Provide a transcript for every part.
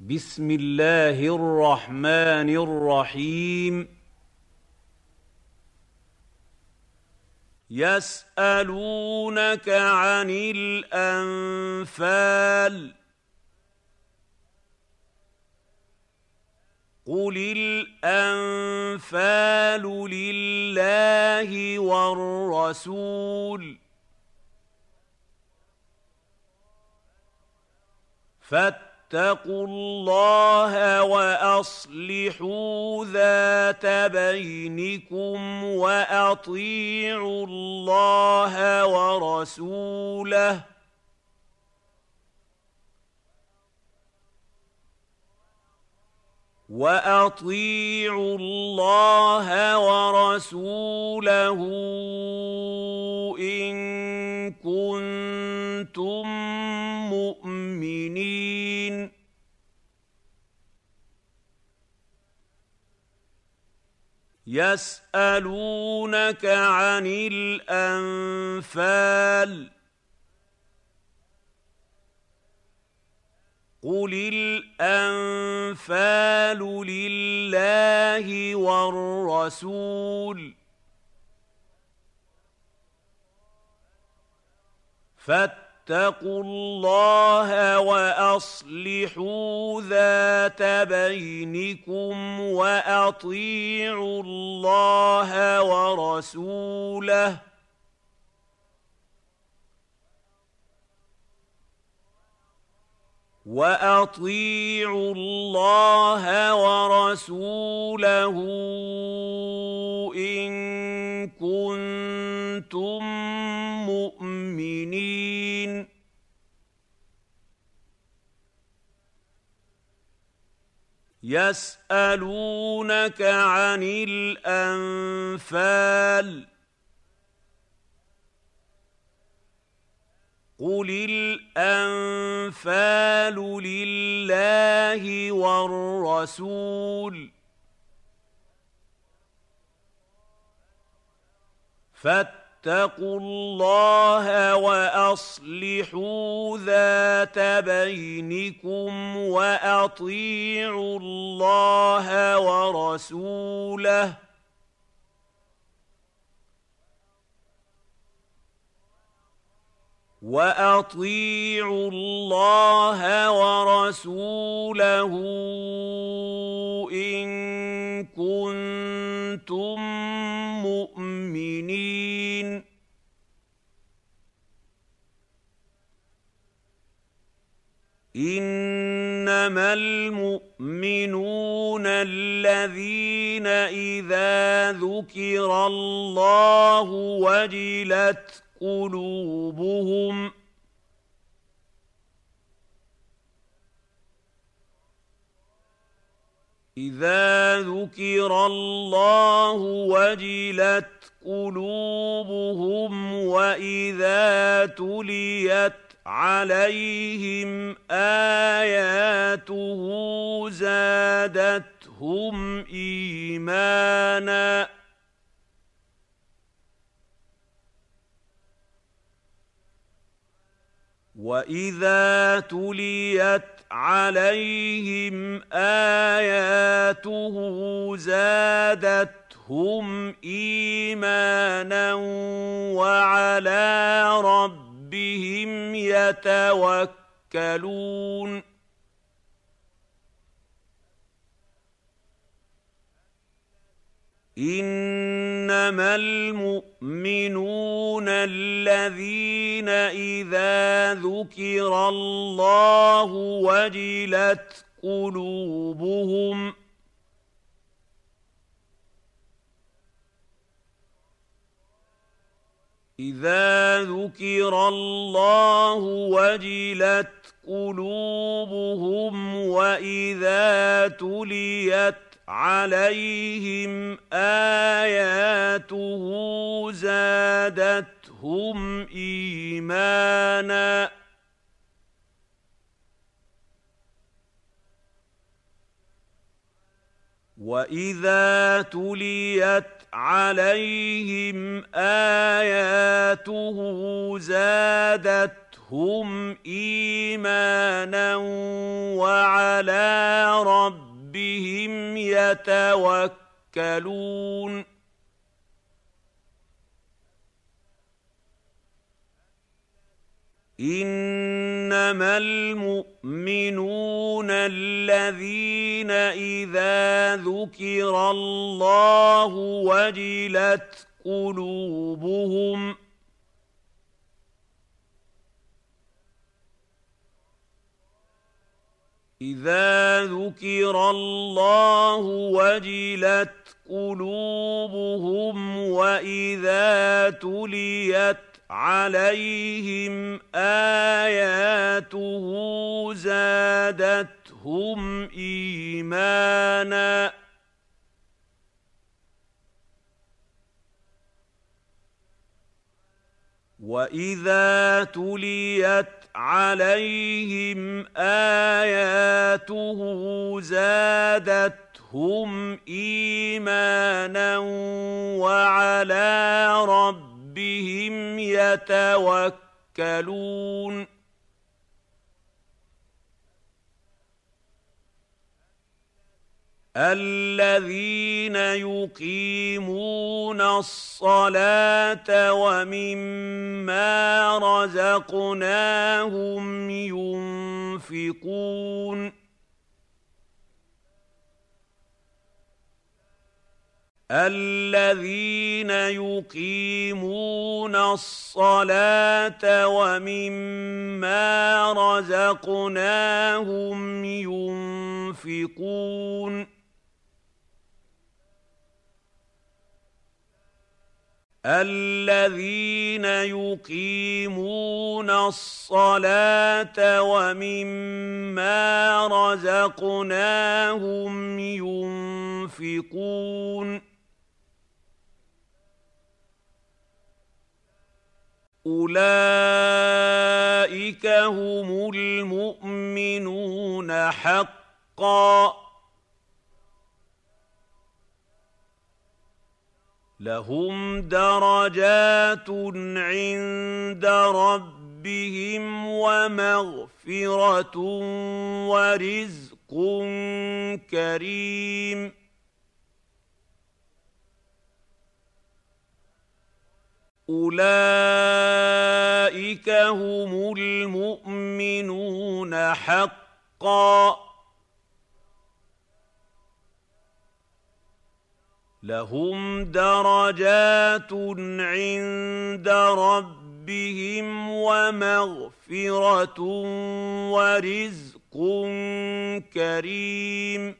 بسم الله الرحمن الرحيم يسالونك عن الانفال قل الانفال لله والرسول فاتقوا الله وأصلحوا ذات بينكم وأطيعوا الله ورسوله. وأطيعوا الله ورسوله إن كنتم مؤمنين. يسألونك عن الأنفال. قل الأنفال لله والرسول. فاتقوا الله وأصلحوا ذات بينكم وأطيعوا الله ورسوله واطيعوا الله ورسوله ان كنتم مؤمنين. يسالونك عن الانفال قل الانفال لله والرسول فاتقوا الله واصلحوا ذات بينكم واطيعوا الله ورسوله واطيعوا الله ورسوله ان كنتم مؤمنين انما المؤمنون الذين اذا ذكر الله وجلت قلوبهم إذا ذكر الله وجلت قلوبهم وإذا تليت عليهم آياته زادتهم إيمانا واذا تليت عليهم اياته زادتهم ايمانا وعلى ربهم يتوكلون إنما المؤمنون الذين إذا ذكر الله وجلت قلوبهم إذا ذكر الله وجلت قلوبهم وإذا تليت عليهم آياته زادتهم إيمانا. وإذا تليت عليهم آياته زادتهم إيمانا وعلى ربهم يتوكلون انما المؤمنون الذين اذا ذكر الله وجلت قلوبهم اذا ذكر الله وجلت قلوبهم واذا تليت عليهم اياته زادتهم ايمانا واذا تليت عليهم اياته زادتهم ايمانا وعلى ربهم يتوكلون الذين يقيمون الصلاة ومما رزقناهم ينفقون. الذين يقيمون الصلاة ومما رزقناهم ينفقون. الذين يقيمون الصلاه ومما رزقناهم ينفقون اولئك هم المؤمنون حقا لهم درجات عند ربهم ومغفرة ورزق كريم. أولئك هم المؤمنون حقا. لهم درجات عند ربهم ومغفره ورزق كريم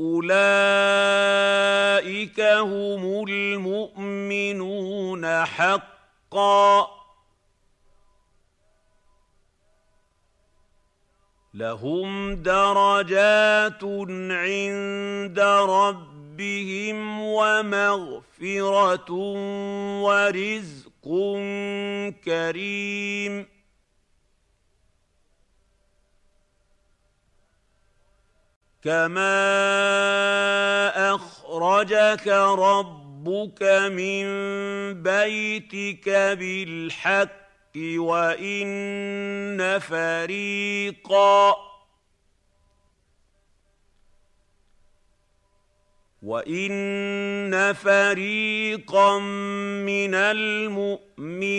اولئك هم المؤمنون حقا لهم درجات عند ربهم ومغفرة ورزق كريم. كما اخرجك ربك من بيتك بالحق وإن فريقا وإن فريقا من المؤمنين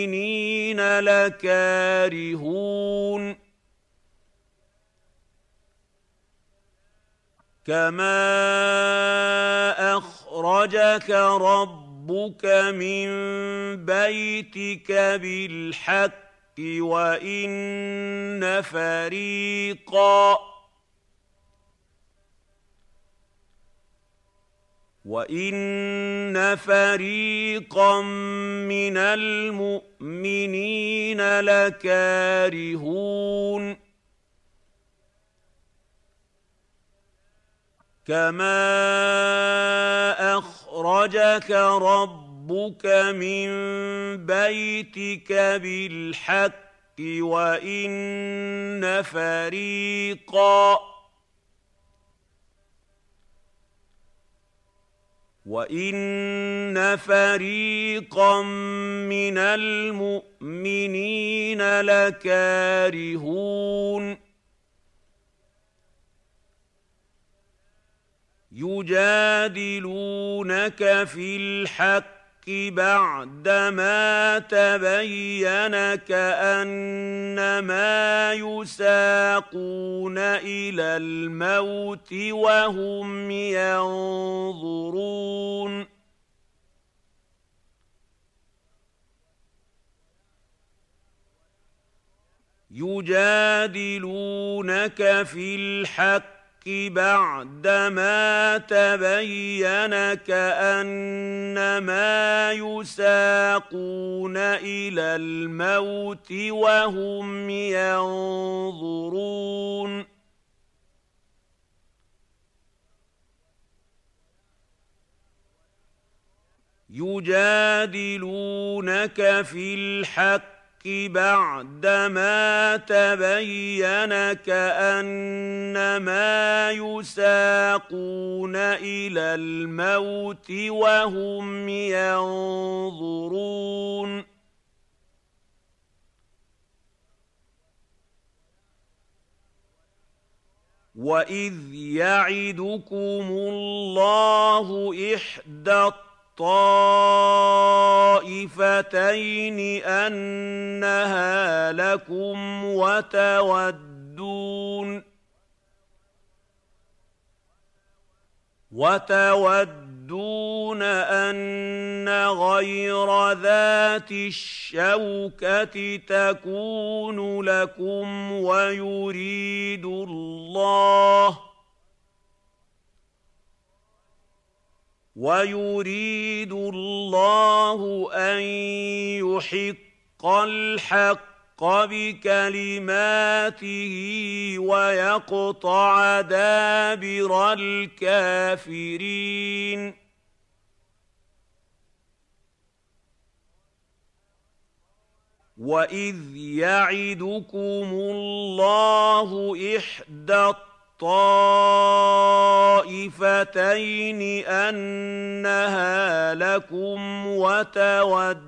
لكارهون كما أخرجك ربك من بيتك بالحق وإن فريقا وإن فريقا من المؤمنين لكارهون كما أخرجك ربك من بيتك بالحق وإن فريقا وإن فريقا من المؤمنين لكارهون يجادلونك في الحق بعدما تبين كانما يساقون إلى الموت وهم ينظرون. يجادلونك في الحق بعدما تبين كأنما يساقون إلى الموت وهم ينظرون. يجادلونك في الحق بعدما تبين كأنما يساقون إلى الموت وهم ينظرون. واذ يعدكم الله احدى الطائفتين أنها لكم وتودون وتودون أن غير ذات الشوكة تكون لكم ويريد الله ويريد الله أن يحق الحق بكلماته ويقطع دابر الكافرين. وإذ يعدكم الله إحدى الطائفتين أنها لكم وتودون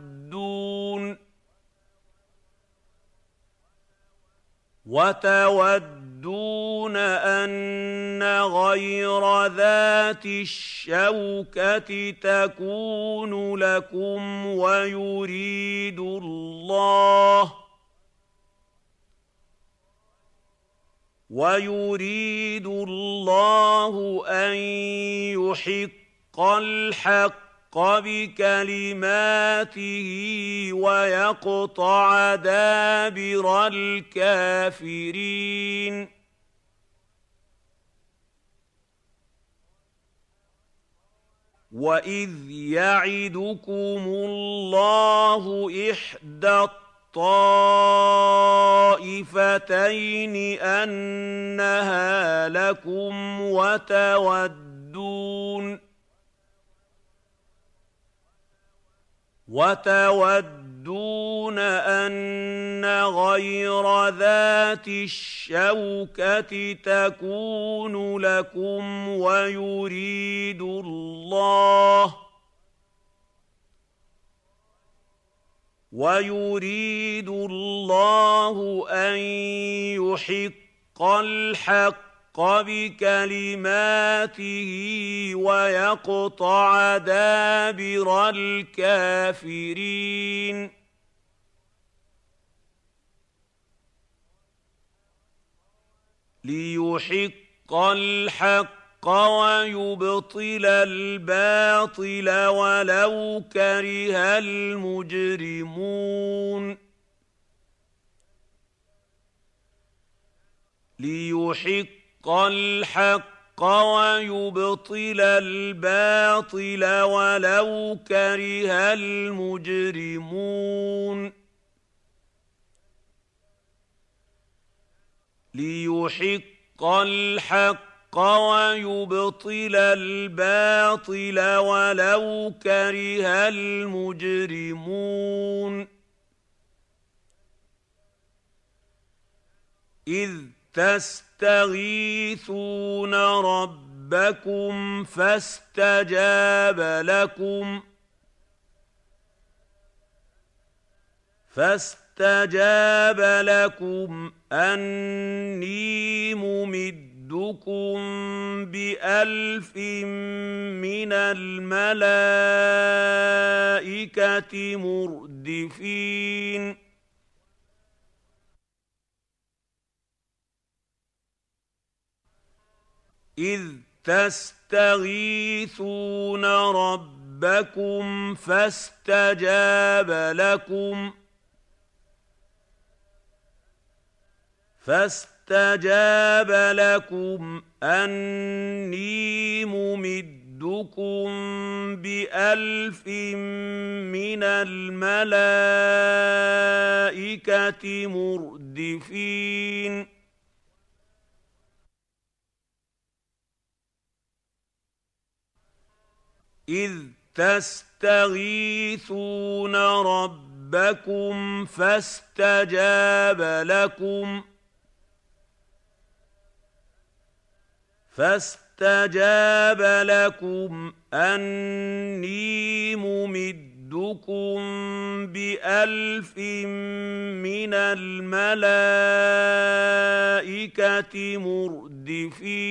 وتودون أن غير ذات الشوكة تكون لكم ويريد الله ويريد الله أن يحق الحق بكلماته ويقطع دابر الكافرين. وإذ يعدكم الله إحدى الطائفتين أنها لكم وتودون وتودون أن غير ذات الشوكة تكون لكم ويريد الله ويريد الله أن يحق الحق بكلماته ويقطع دابر الكافرين. ليحق الحق الحق ويبطل الباطل ولو كره المجرمون. ليحق الحق ويبطل الباطل ولو كره المجرمون. ليحق الحق الحق ويبطل الباطل ولو كره المجرمون. إذ تستغيثون رب ربكم فاستجاب لكم فاستجاب لكم أني ممدكم بالف من الملائكه مردفين اذ تستغيثون ربكم فاستجاب لكم فاستجاب لكم أني ممدكم بألف من الملائكة مردفين. إذ تستغيثون ربكم فاستجاب لكم فاستجاب لكم أني ممدكم بألف من الملائكة مردفين.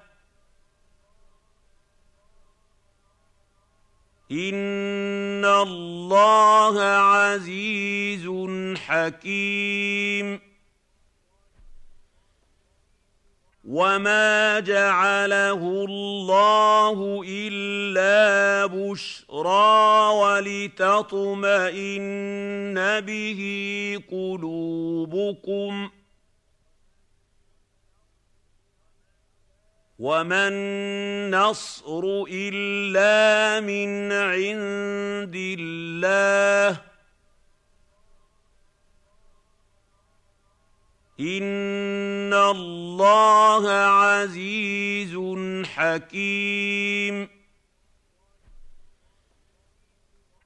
ان الله عزيز حكيم وما جعله الله الا بشرى ولتطمئن به قلوبكم ۖ وما النصر الا من عند الله ان الله عزيز حكيم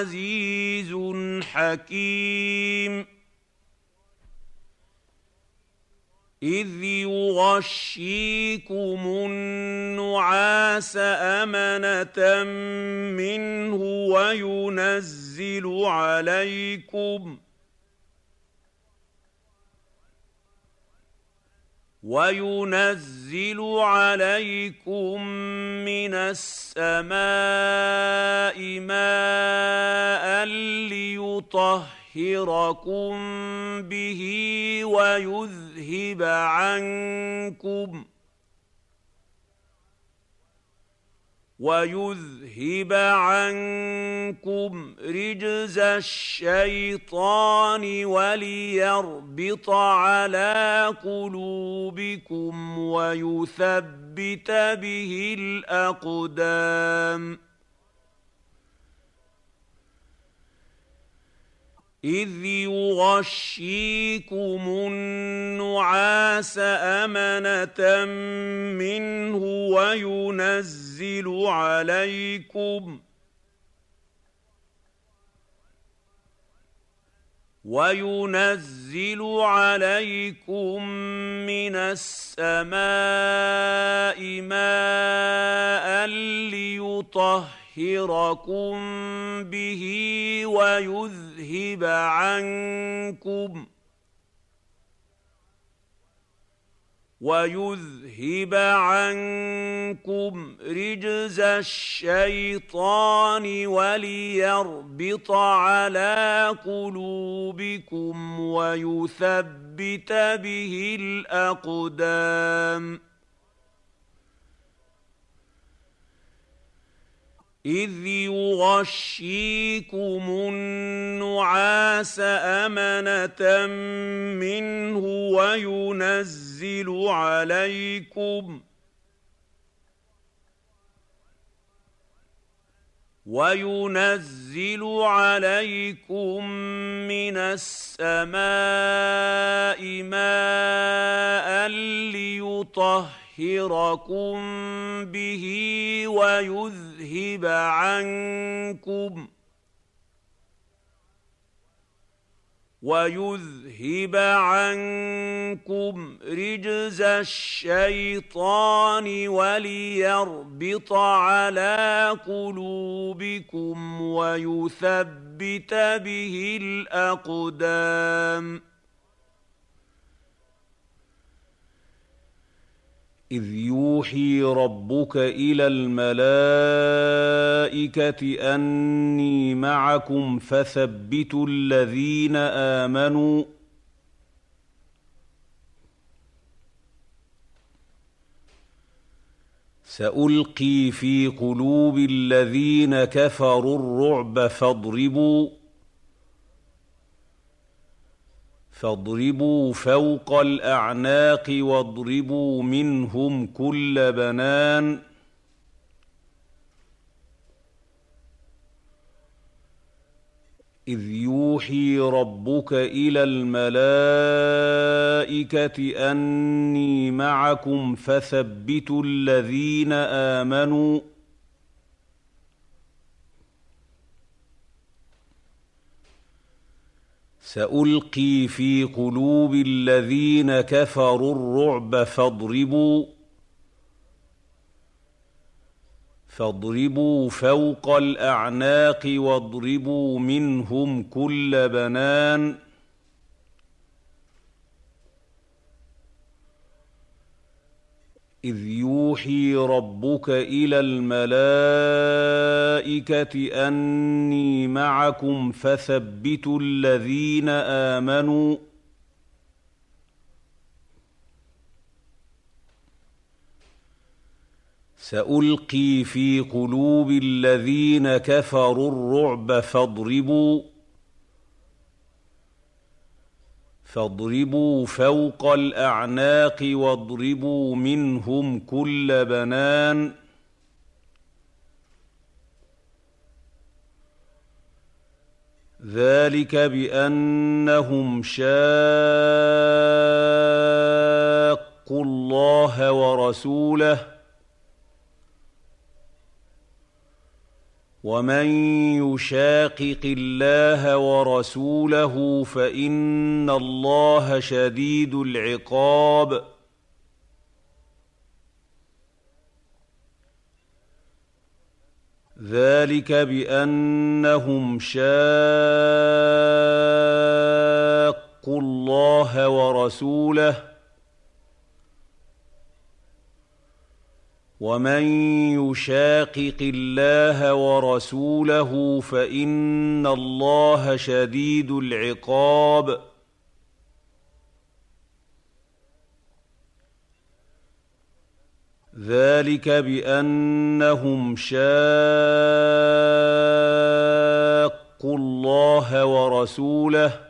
عزيز حكيم. إذ يغشيكم النعاس أمنة منه وينزل عليكم وينزل عليكم من السماء ماء ليطهركم به ويذهب عنكم ويذهب عنكم رجز الشيطان وليربط على قلوبكم ويثبت به الأقدام. اذ يغشيكم النعاس امنه منه وينزل عليكم وينزل عليكم من السماء ماء ليطهر ليطهركم به ويذهب عنكم ويذهب عنكم رجز الشيطان وليربط على قلوبكم ويثبت به الاقدام اذ يغشيكم النعاس امنه منه وينزل عليكم وينزل عليكم من السماء ماء ليطهر ليطهركم به ويذهب عنكم ويذهب عنكم رجز الشيطان وليربط على قلوبكم ويثبت به الأقدام إذ يوحي ربك إلى الملائكة أني معكم فثبتوا الذين آمنوا. سألقي في قلوب الذين كفروا الرعب فاضربوا. فاضربوا فوق الأعناق واضربوا منهم كل بنان. إذ يوحي ربك إلى الملائكة أني معكم فثبتوا الذين آمنوا سألقي في قلوب الذين كفروا الرعب فاضربوا فاضربوا فوق الأعناق واضربوا منهم كل بنان. إذ يوحي ربك إلى الملائكة أني معكم فثبتوا الذين آمنوا. سألقي في قلوب الذين كفروا الرعب فاضربوا. فاضربوا فوق الأعناق واضربوا منهم كل بنان. ذلك بأنهم شاقوا الله ورسوله ومن يشاقق الله ورسوله فان الله شديد العقاب ذلك بانهم شاقوا الله ورسوله ومن يشاقق الله ورسوله فان الله شديد العقاب ذلك بانهم شاقوا الله ورسوله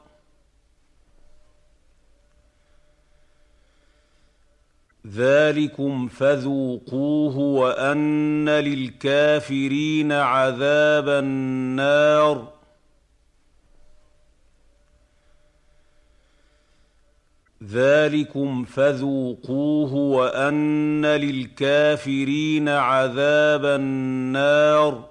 ذلكم فذوقوه وأن للكافرين عذاب النار. ذلكم فذوقوه وأن للكافرين عذاب النار.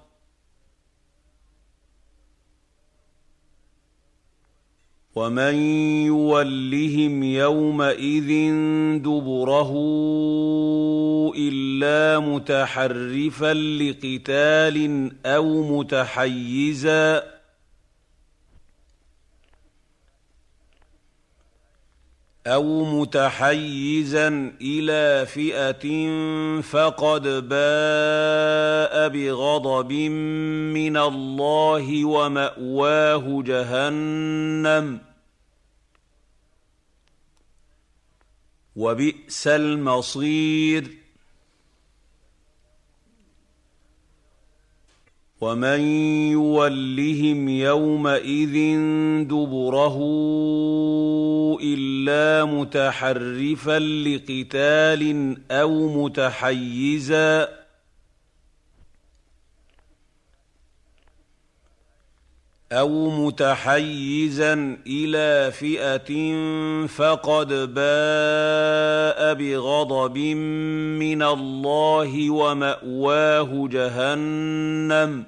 ومن يولهم يومئذ دبره الا متحرفا لقتال أو متحيزا أو متحيزا إلى فئه فقد باء بغضب من الله وماواه جهنم وبئس المصير ومن يولهم يومئذ دبره الا متحرفا لقتال أو متحيزا أو متحيزا إلى فئه فقد باء بغضب من الله وماواه جهنم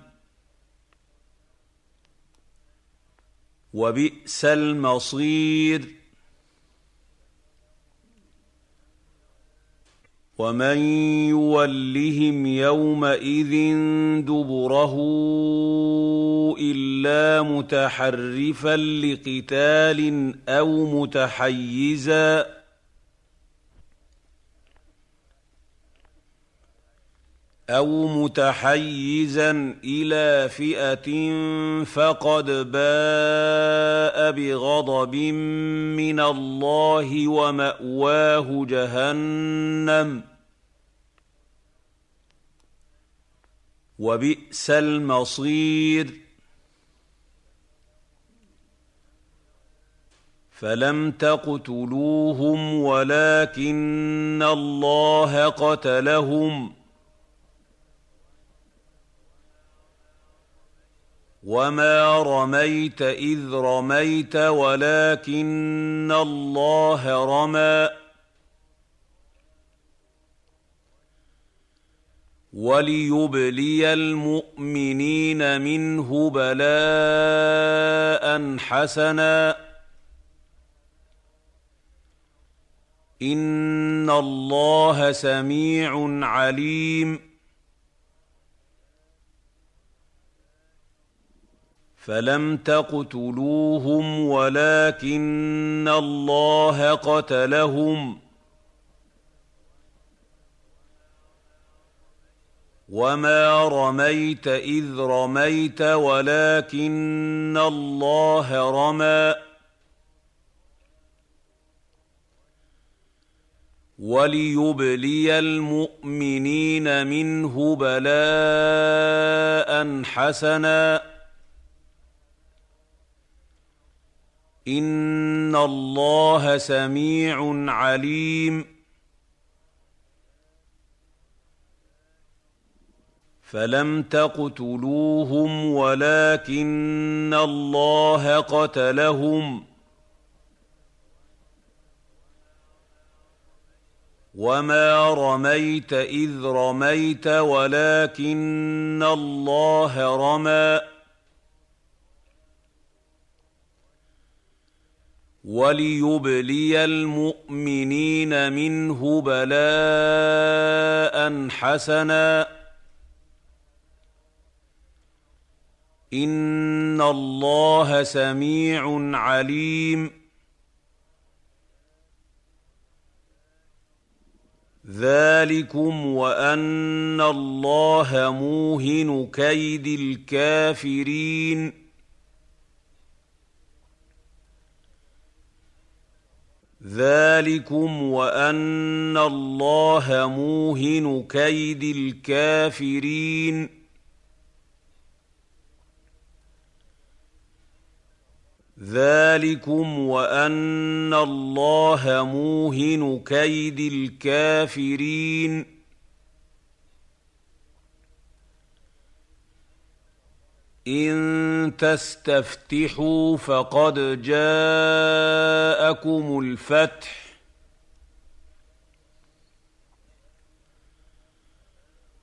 وبئس المصير ومن يولهم يومئذ دبره الا متحرفا لقتال أو متحيزا أو متحيزا إلى فئه فقد باء بغضب من الله وماواه جهنم وبئس المصير فلم تقتلوهم ولكن الله قتلهم وما رميت اذ رميت ولكن الله رمى وليبلي المؤمنين منه بلاء حسنا ان الله سميع عليم فلم تقتلوهم ولكن الله قتلهم وما رميت اذ رميت ولكن الله رمى وليبلي المؤمنين منه بلاء حسنا ان الله سميع عليم فلم تقتلوهم ولكن الله قتلهم وما رميت اذ رميت ولكن الله رمي وليبلي المؤمنين منه بلاء حسنا. إن الله سميع عليم. ذلكم وأن الله موهن كيد الكافرين. ذلكم وأن الله موهن كيد الكافرين. ذلكم وأن الله موهن كيد الكافرين. إن تستفتحوا فقد جاءكم الفتح.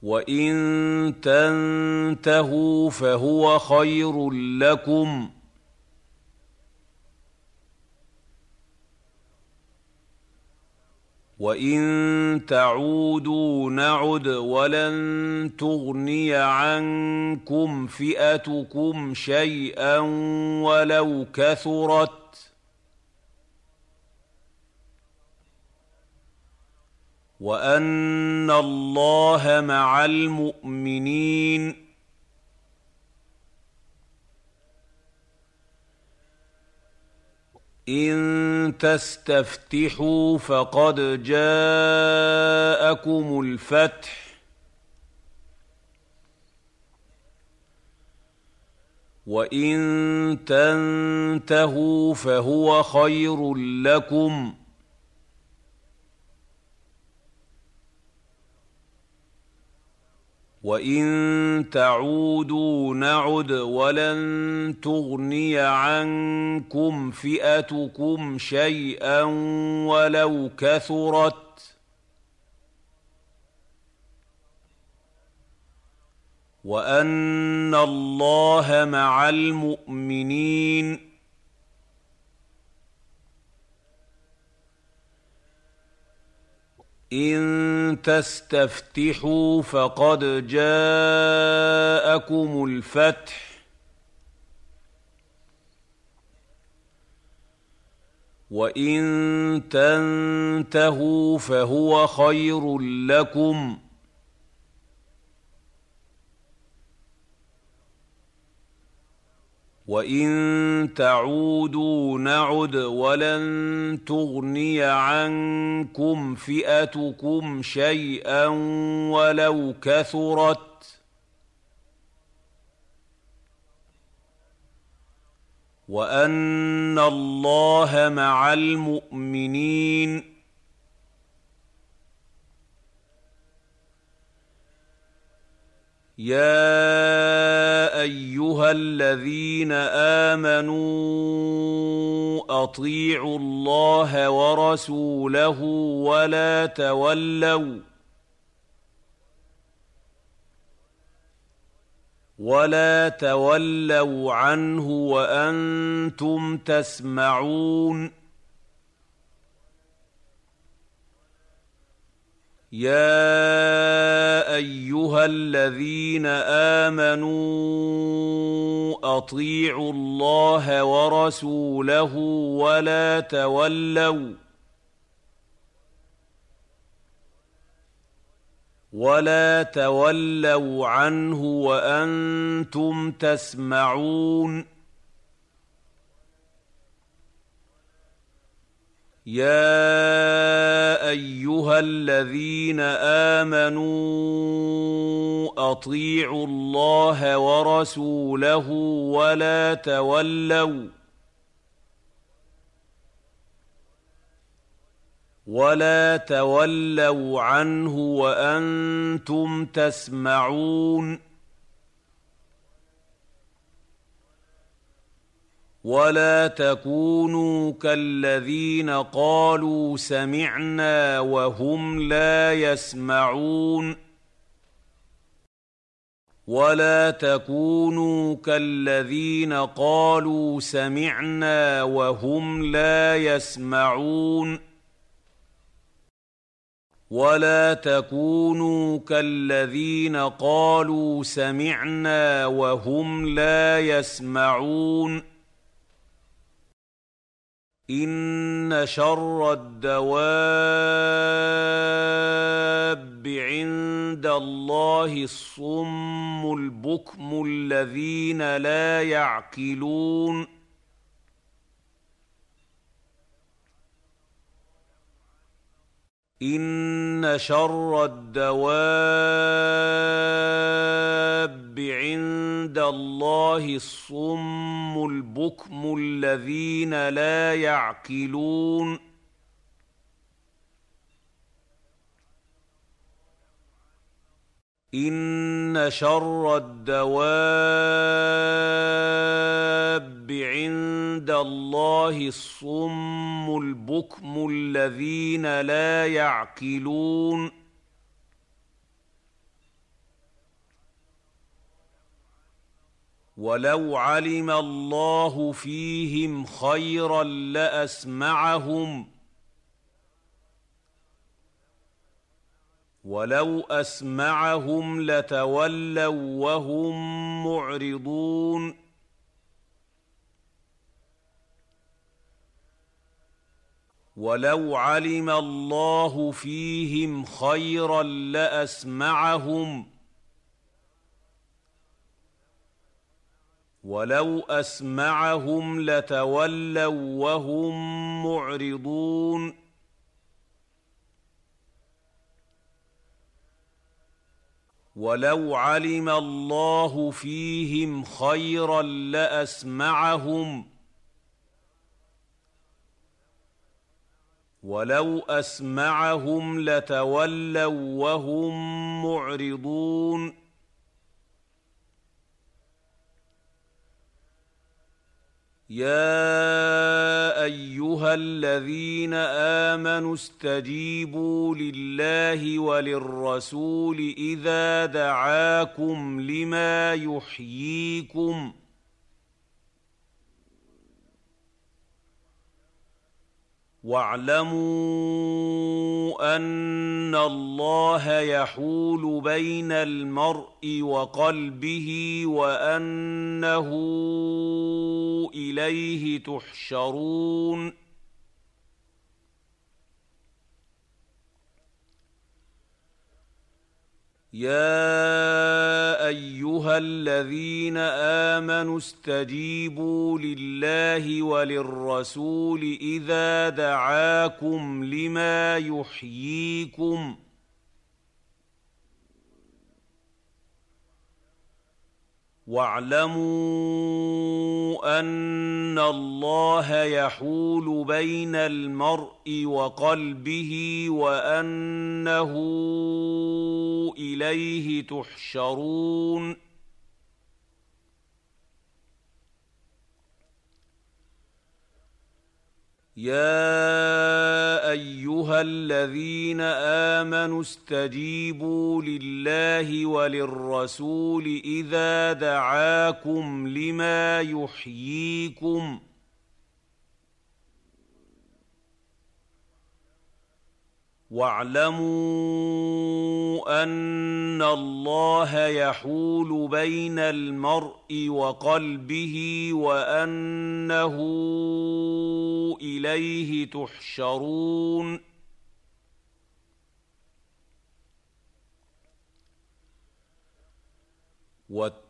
وإن تنتهوا فهو خير لكم. وان تعودوا نعد ولن تغني عنكم فئتكم شيئا ولو كثرت وان الله مع المؤمنين إن تستفتحوا فقد جاءكم الفتح. وإن تنتهوا فهو خير لكم. وان تعودوا نعد ولن تغني عنكم فئتكم شيئا ولو كثرت وان الله مع المؤمنين إن تستفتحوا فقد جاءكم الفتح. وإن تنتهوا فهو خير لكم. وان تعودوا نعد ولن تغني عنكم فئتكم شيئا ولو كثرت وان الله مع المؤمنين يا ايها الذين امنوا اطيعوا الله ورسوله ولا تولوا ولا تولوا عنه وأنتم تسمعون يا ايها الذين امنوا اطيعوا الله ورسوله ولا تولوا ولا تولوا عنه وأنتم تسمعون يا ايها الذين امنوا اطيعوا الله ورسوله ولا تولوا ولا تولوا عنه وأنتم تسمعون ولا تكونوا كالذين قالوا سمعنا وهم لا يسمعون ولا تكونوا كالذين قالوا سمعنا وهم لا يسمعون ولا تكونوا كالذين قالوا سمعنا وهم لا يسمعون إن شر الدواب عند الله الصم البكم الذين لا يعقلون إن شر الدواب عند الله الصم البكم الذين لا يعقلون إن شر الدواب عند الله الصم البكم الذين لا يعقلون. ولو علم الله فيهم خيرا لأسمعهم ولو اسمعهم لتولوا وهم معرضون ولو علم الله فيهم خيرا لاسمعهم ولو اسمعهم لتولوا وهم معرضون ولو علم الله فيهم خيرا لاسمعهم ولو اسمعهم لتولوا وهم معرضون يا ايها الذين امنوا استجيبوا لله وللرسول اذا دعاكم لما يحييكم واعلموا أن الله يحول بين المرء وقلبه وأنه إليه تحشرون. يا ايها الذين امنوا استجيبوا لله وللرسول اذا دعاكم لما يحييكم واعلموا أن الله يحول بين المرء وقلبه وأنه إليه تحشرون. يا ايها الذين امنوا استجيبوا لله وللرسول اذا دعاكم لما يحييكم واعلموا أن الله يحول بين المرء وقلبه وأنه إليه تحشرون. واتقوا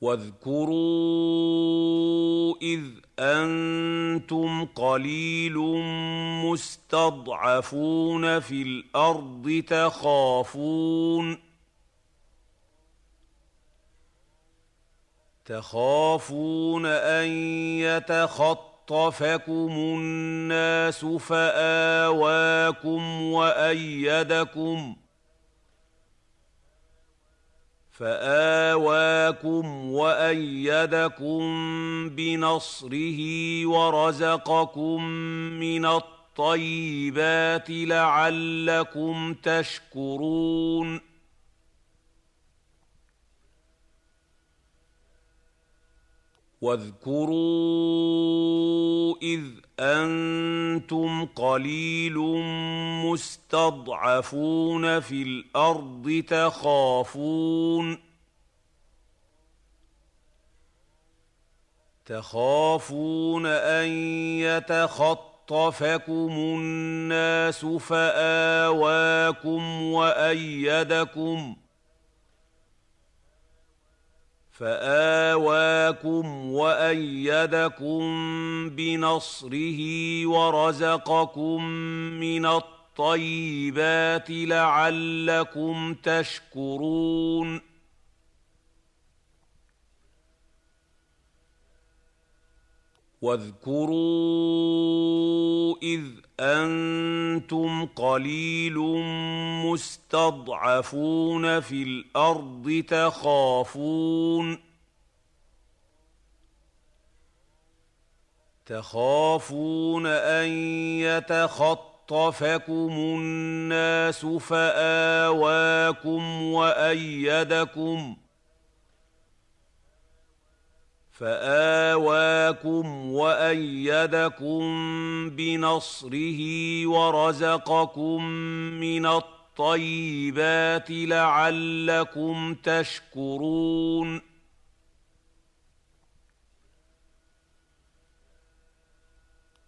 واذكروا إذ أنتم قليل مستضعفون في الأرض تخافون تخافون أن يتخطفكم الناس فآواكم وأيدكم فآواكم وأيدكم بنصره ورزقكم من الطيبات لعلكم تشكرون. واذكروا إذ أنتم قليل مستضعفون في الأرض تخافون تخافون أن يتخطفكم الناس فآواكم وأيدكم فآواكم وأيدكم بنصره ورزقكم من الطيبات لعلكم تشكرون واذكروا إذ أنتم قليل مستضعفون في الأرض تخافون تخافون أن يتخطفكم الناس فآواكم وأيدكم فآواكم وأيدكم بنصره ورزقكم من الطيبات لعلكم تشكرون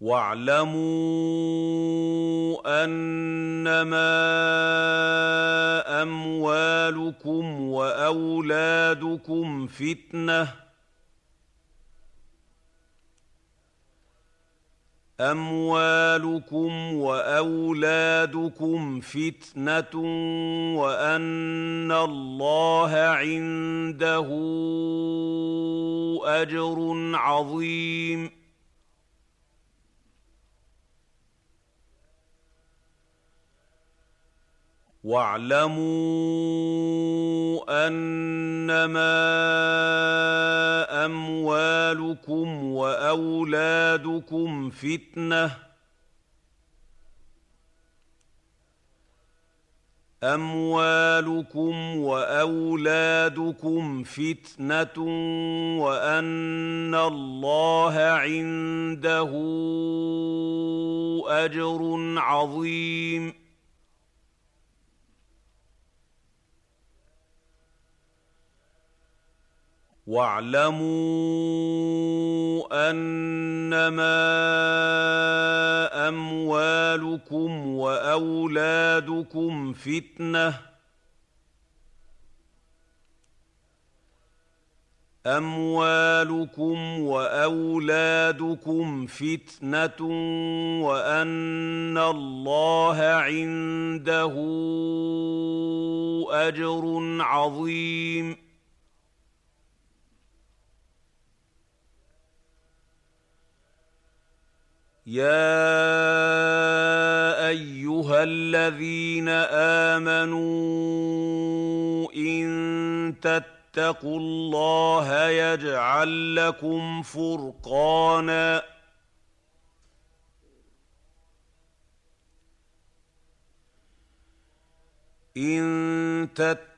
واعلموا أنما أموالكم وأولادكم فتنة. أموالكم وأولادكم فتنة وأن الله عنده أجر عظيم. واعلموا أنما أموالكم وأولادكم فتنة. أموالكم وأولادكم فتنة وأن الله عنده أجر عظيم. واعلموا أنما أموالكم وأولادكم فتنة. أموالكم وأولادكم فتنة وأن الله عنده أجر عظيم. يا ايها الذين امنوا ان تتقوا الله يجعل لكم فرقانا ان تتقوا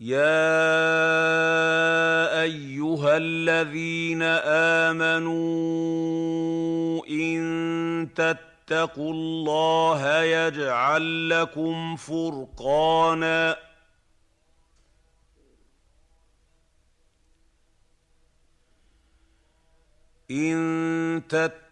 يا ايها الذين امنوا ان تتقوا الله يجعل لكم فرقانا ان تتقوا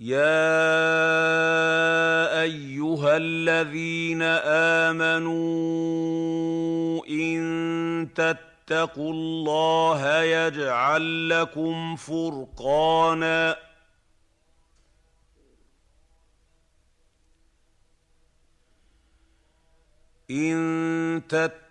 يا ايها الذين امنوا ان تتقوا الله يجعل لكم فرقانا ان تتقوا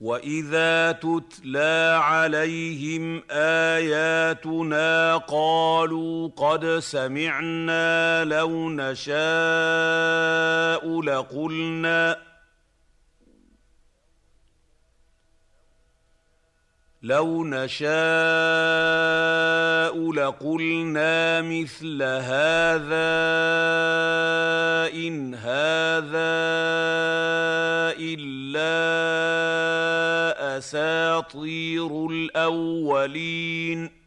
واذا تتلى عليهم اياتنا قالوا قد سمعنا لو نشاء لقلنا لو نشاء لقلنا مثل هذا إن هذا إلا أساطير الأولين.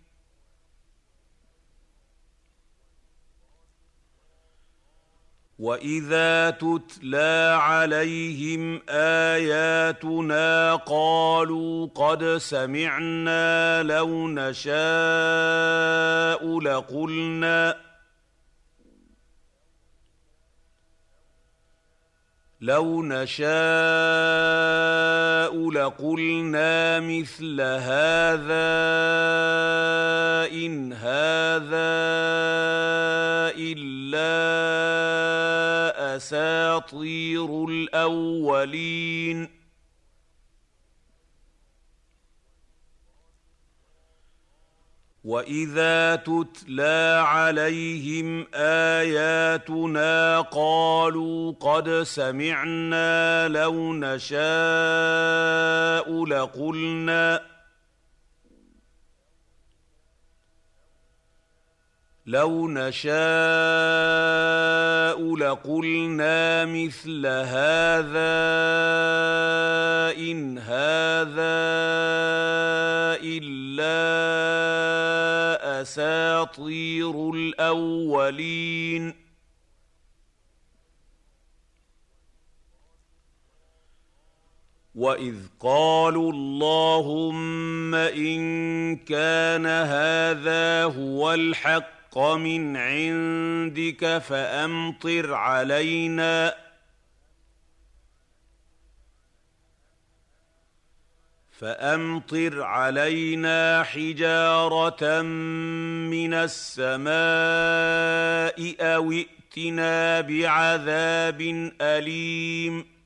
واذا تتلى عليهم اياتنا قالوا قد سمعنا لو نشاء لقلنا لو نشاء لقلنا مثل هذا إن هذا إلا أساطير الأولين. واذا تتلى عليهم اياتنا قالوا قد سمعنا لو نشاء لقلنا لو نشاء لقلنا مثل هذا إن هذا إلا أساطير الأولين. واذ قالوا اللهم ان كان هذا هو الحق الحق من عندك فامطر علينا فامطر علينا حجاره من السماء أو ائتنا بعذاب اليم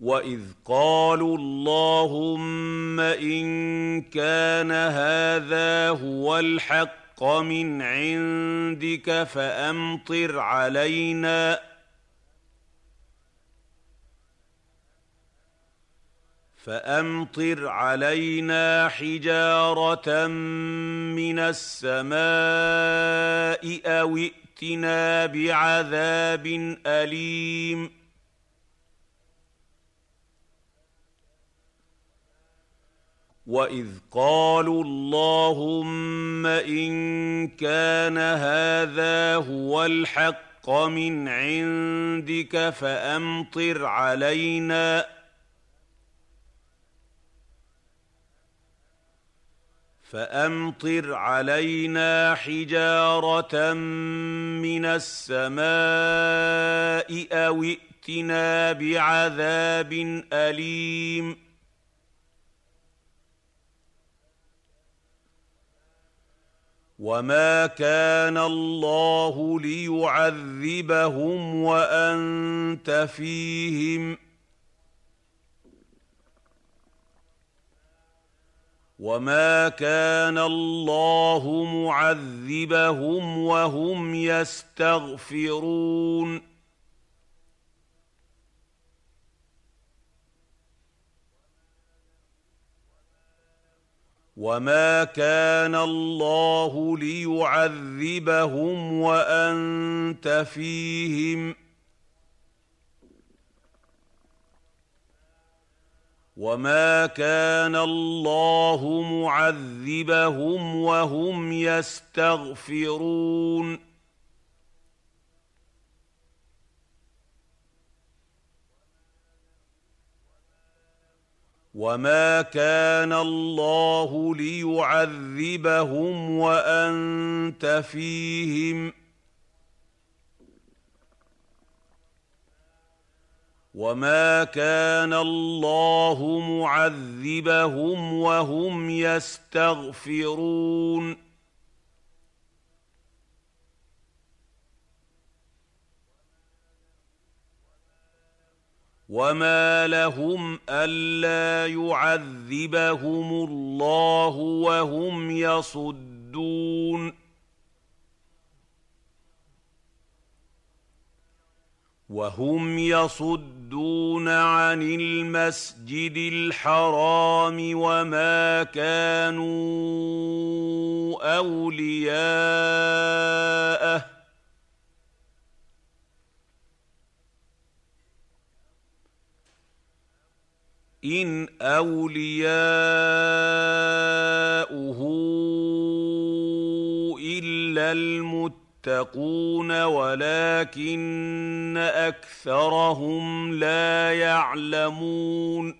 واذ قالوا اللهم ان كان هذا هو الحق من عندك فامطر علينا فامطر علينا حجاره من السماء أو ائتنا بعذاب اليم واذ قالوا اللهم ان كان هذا هو الحق من عندك فامطر علينا فامطر علينا حجاره من السماء أو ائتنا بعذاب اليم وما كان الله ليعذبهم وانت فيهم وما كان الله معذبهم وهم يستغفرون وما كان الله ليعذبهم وانت فيهم وما كان الله معذبهم وهم يستغفرون وما كان الله ليعذبهم وانت فيهم وما كان الله معذبهم وهم يستغفرون وما لهم الا يعذبهم الله وهم يصدون وهم يصدون عن المسجد الحرام وما كانوا اولياءه إن أولياؤه إلا المتقين يتقون ولكن أكثرهم لا يعلمون.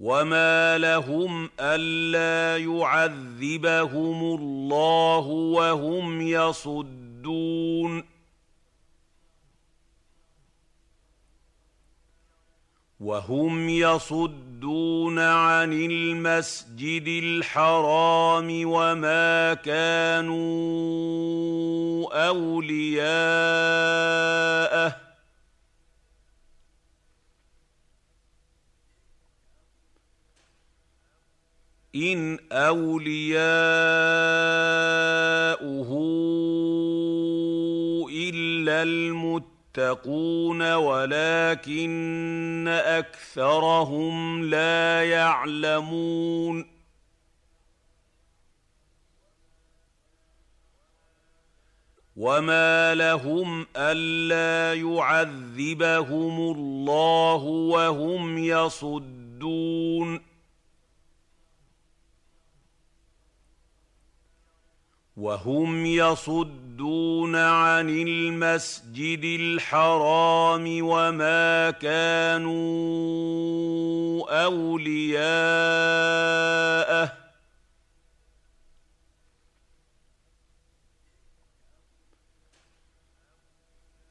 وما لهم ألا يعذبهم الله وهم يصدون. وهم يصدون عن المسجد الحرام وما كانوا أولياءه. إن أولياؤه إلا المتقين يتقون ولكن أكثرهم لا يعلمون وما لهم ألا يعذبهم الله وهم يصدون وهم يصدون عن المسجد الحرام وما كانوا أولياءه.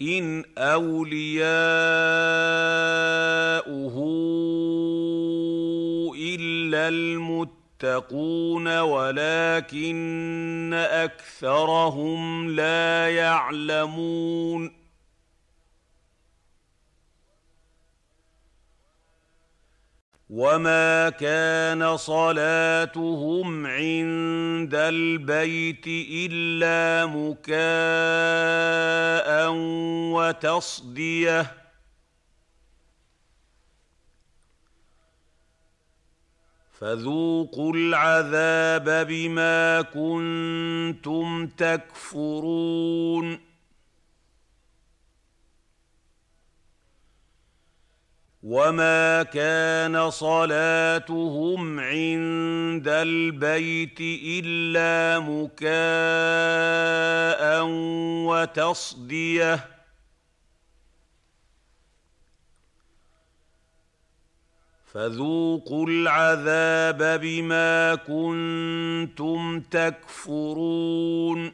إن أولياؤه إلا المتقين يتقون ولكن أكثرهم لا يعلمون. وما كان صلاتهم عند البيت إلا مكاء وتصدية. فذوقوا العذاب بما كنتم تكفرون. وما كان صلاتهم عند البيت الا مكاء وتصديه فذوقوا العذاب بما كنتم تكفرون.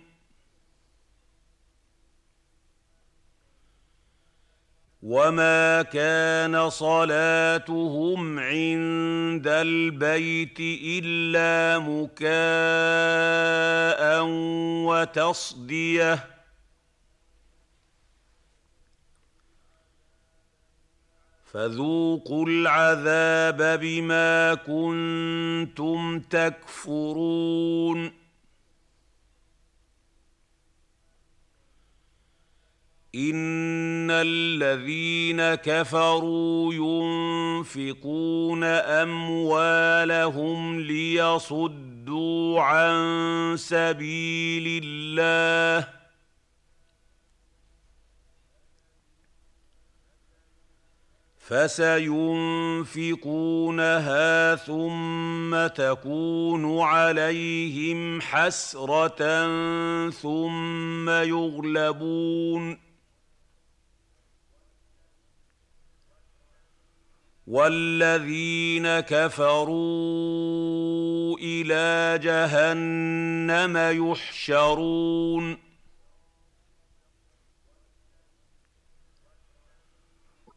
وما كان صلاتهم عند البيت إلا مكاء وتصدية. فذوقوا العذاب بما كنتم تكفرون. ان الذين كفروا ينفقون اموالهم ليصدوا عن سبيل الله فسينفقونها ثم تكون عليهم حسرة ثم يغلبون. والذين كفروا إلى جهنم يحشرون.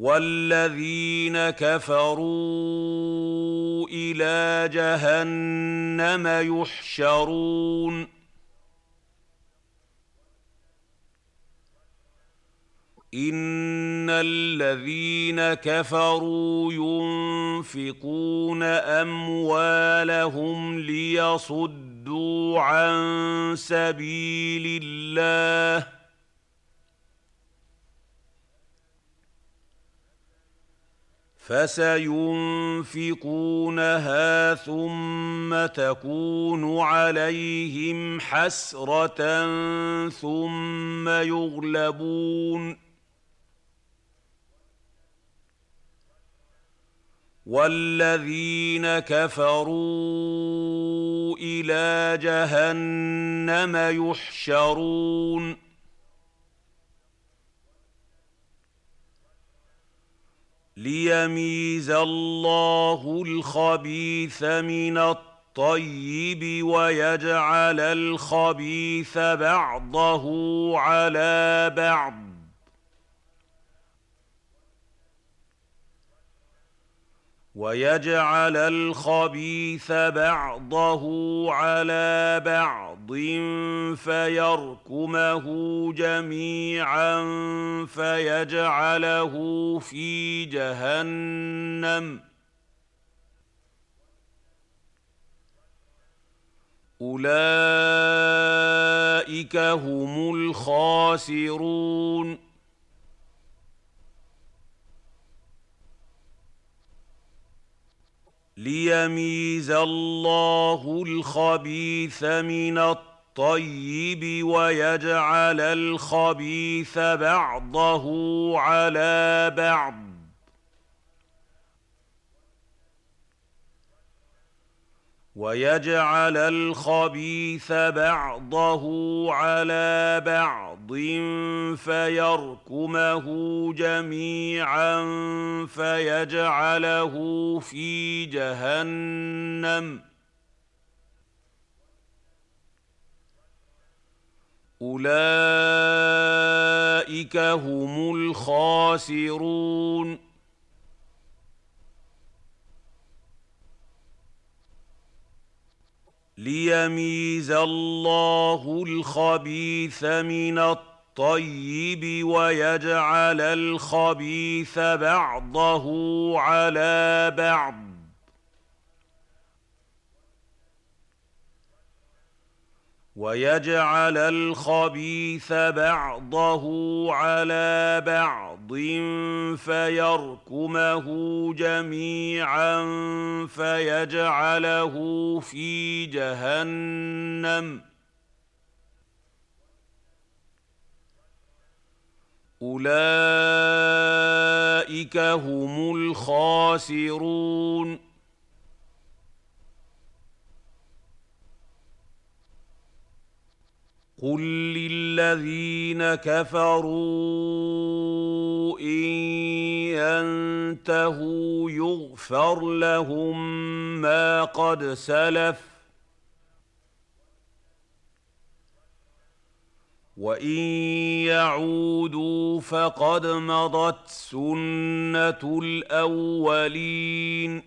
والذين كفروا إلى جهنم يحشرون ان الذين كفروا ينفقون اموالهم ليصدوا عن سبيل الله فسينفقونها ثم تكون عليهم حسرة ثم يغلبون. والذين كفروا إلى جهنم يحشرون. ليميز الله الخبيث من الطيب ويجعل الخبيث بعضه على بعض ويجعل الخبيث بعضه على بعض فيركمه جميعا فيجعله في جهنم. أولئك هم الخاسرون. ليميز الله الخبيث من الطيب ويجعل الخبيث بعضه على بعض ويجعل الخبيث بعضه على بعض فيركمه جميعا فيجعله في جهنم. أولئك هم الخاسرون. ليميز الله الخبيث من الطيب ويجعل الخبيث بعضه على بعض ويجعل الخبيث بعضه على بعض فيركمه جميعا فيجعله في جهنم. أولئك هم الخاسرون. قل للذين كفروا ان ينتهوا يغفر لهم ما قد سلف وان يعودوا فقد مضت سنه الاولين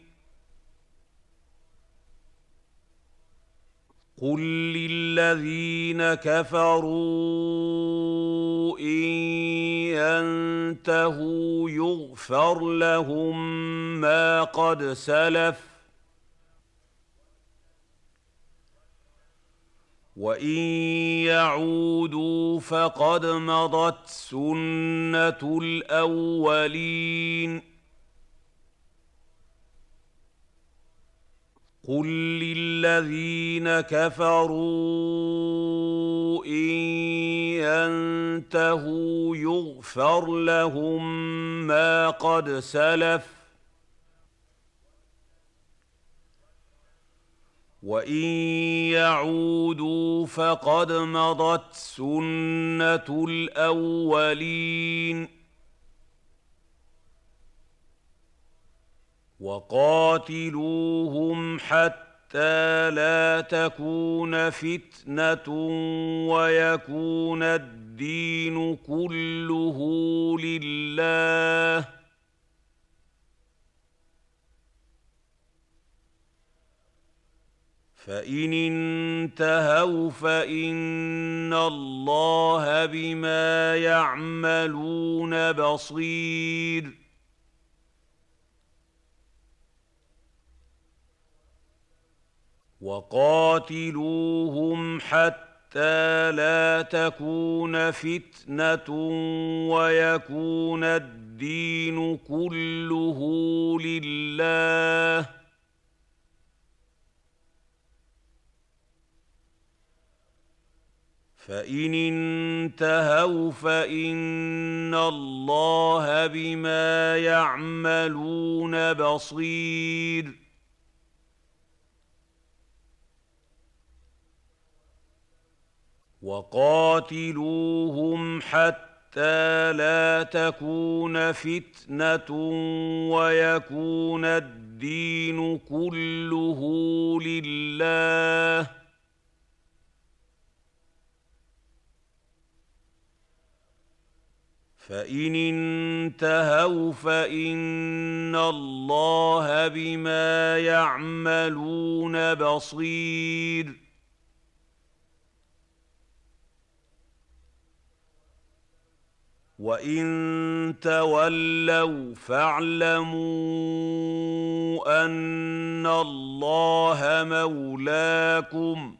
قل للذين كفروا ان ينتهوا يغفر لهم ما قد سلف وان يعودوا فقد مضت سنه الاولين قل للذين كفروا ان ينتهوا يغفر لهم ما قد سلف وان يعودوا فقد مضت سنه الاولين وقاتلوهم حتى لا تكون فتنة ويكون الدين كله لله. فإن انتهوا فإن الله بما يعملون بصير. وقاتلوهم حتى لا تكون فتنة ويكون الدين كله لله. فإن انتهوا فإن الله بما يعملون بصير. وقاتلوهم حتى لا تكون فتنة ويكون الدين كله لله. فإن انتهوا فإن الله بما يعملون بصير. وان تولوا فاعلموا ان الله مولاكم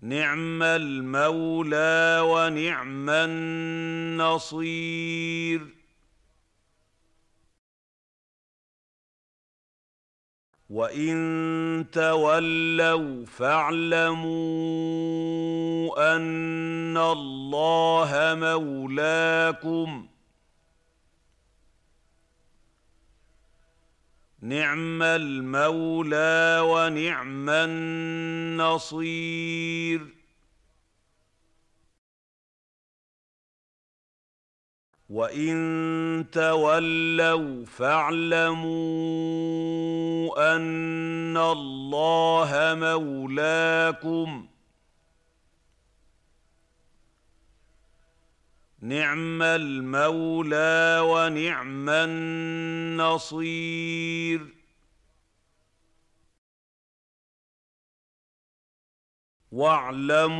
نعم المولى ونعم النصير وان تولوا فاعلموا ان الله مولاكم نعم المولى ونعم النصير وان تولوا فاعلموا ان الله مولاكم نعم المولى ونعم النصير واعلموا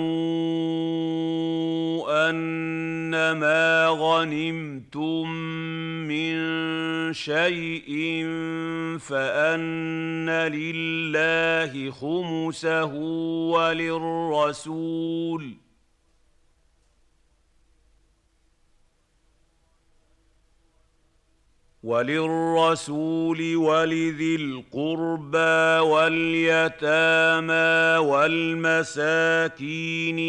أنما غنمتم من شيء فأن لله خمسه وللرسول وللرسول ولذي القربى واليتامى والمساكين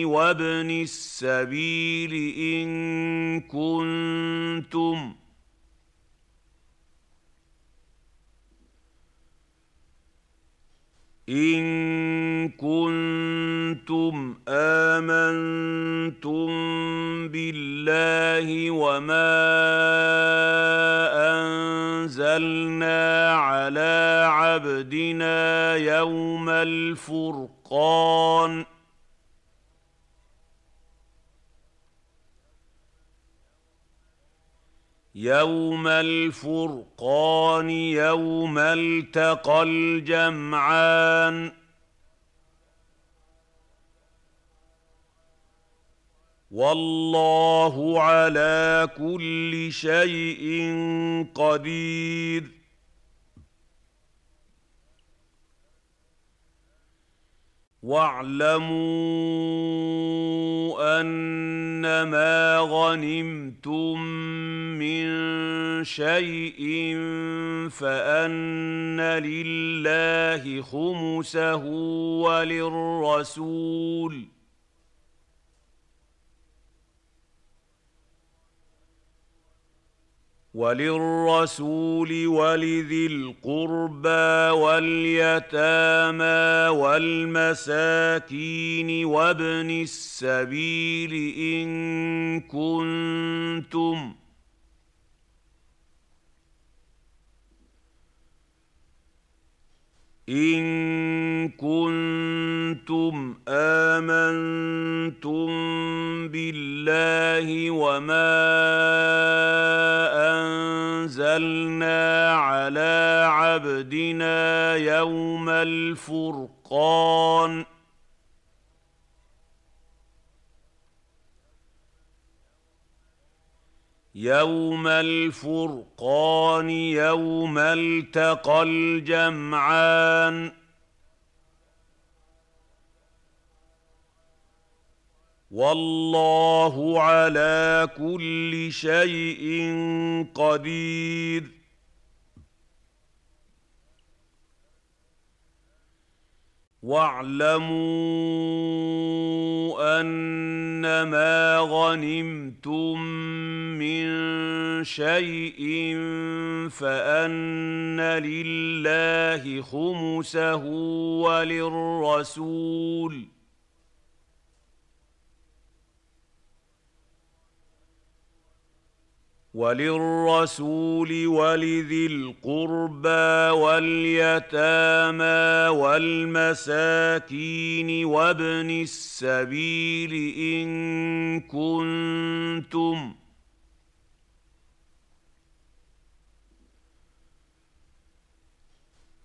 وابن السبيل إن كنتم إن كنتم آمنتم بالله وما أنزلنا على عبدنا يوم الفرقان يوم الفرقان يوم التقى الجمعان. والله على كل شيء قدير. واعلموا أنما غنمتم من شيء فأن لله خمسه وللرسول وللرسول ولذي القربى واليتامى والمساكين وابن السبيل إن كنتم إن كنتم آمنتم بالله وما أنزلنا على عبدنا يوم الفرقان يوم الفرقان يوم التقى الجمعان. والله على كل شيء قدير. واعلموا أنما غنمتم من شيء فأن لله خمسه وللرسول وللرسول ولذي القربى واليتامى والمساكين وابن السبيل إن كنتم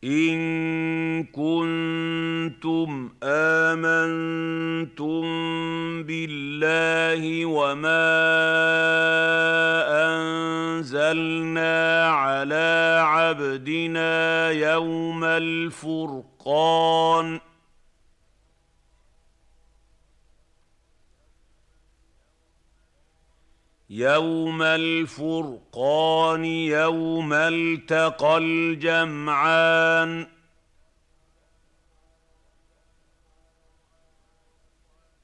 إن كنتم آمنتم بالله وما أنزلنا على عبدنا يوم الفرقان يوم الفرقان يوم التقى الجمعان.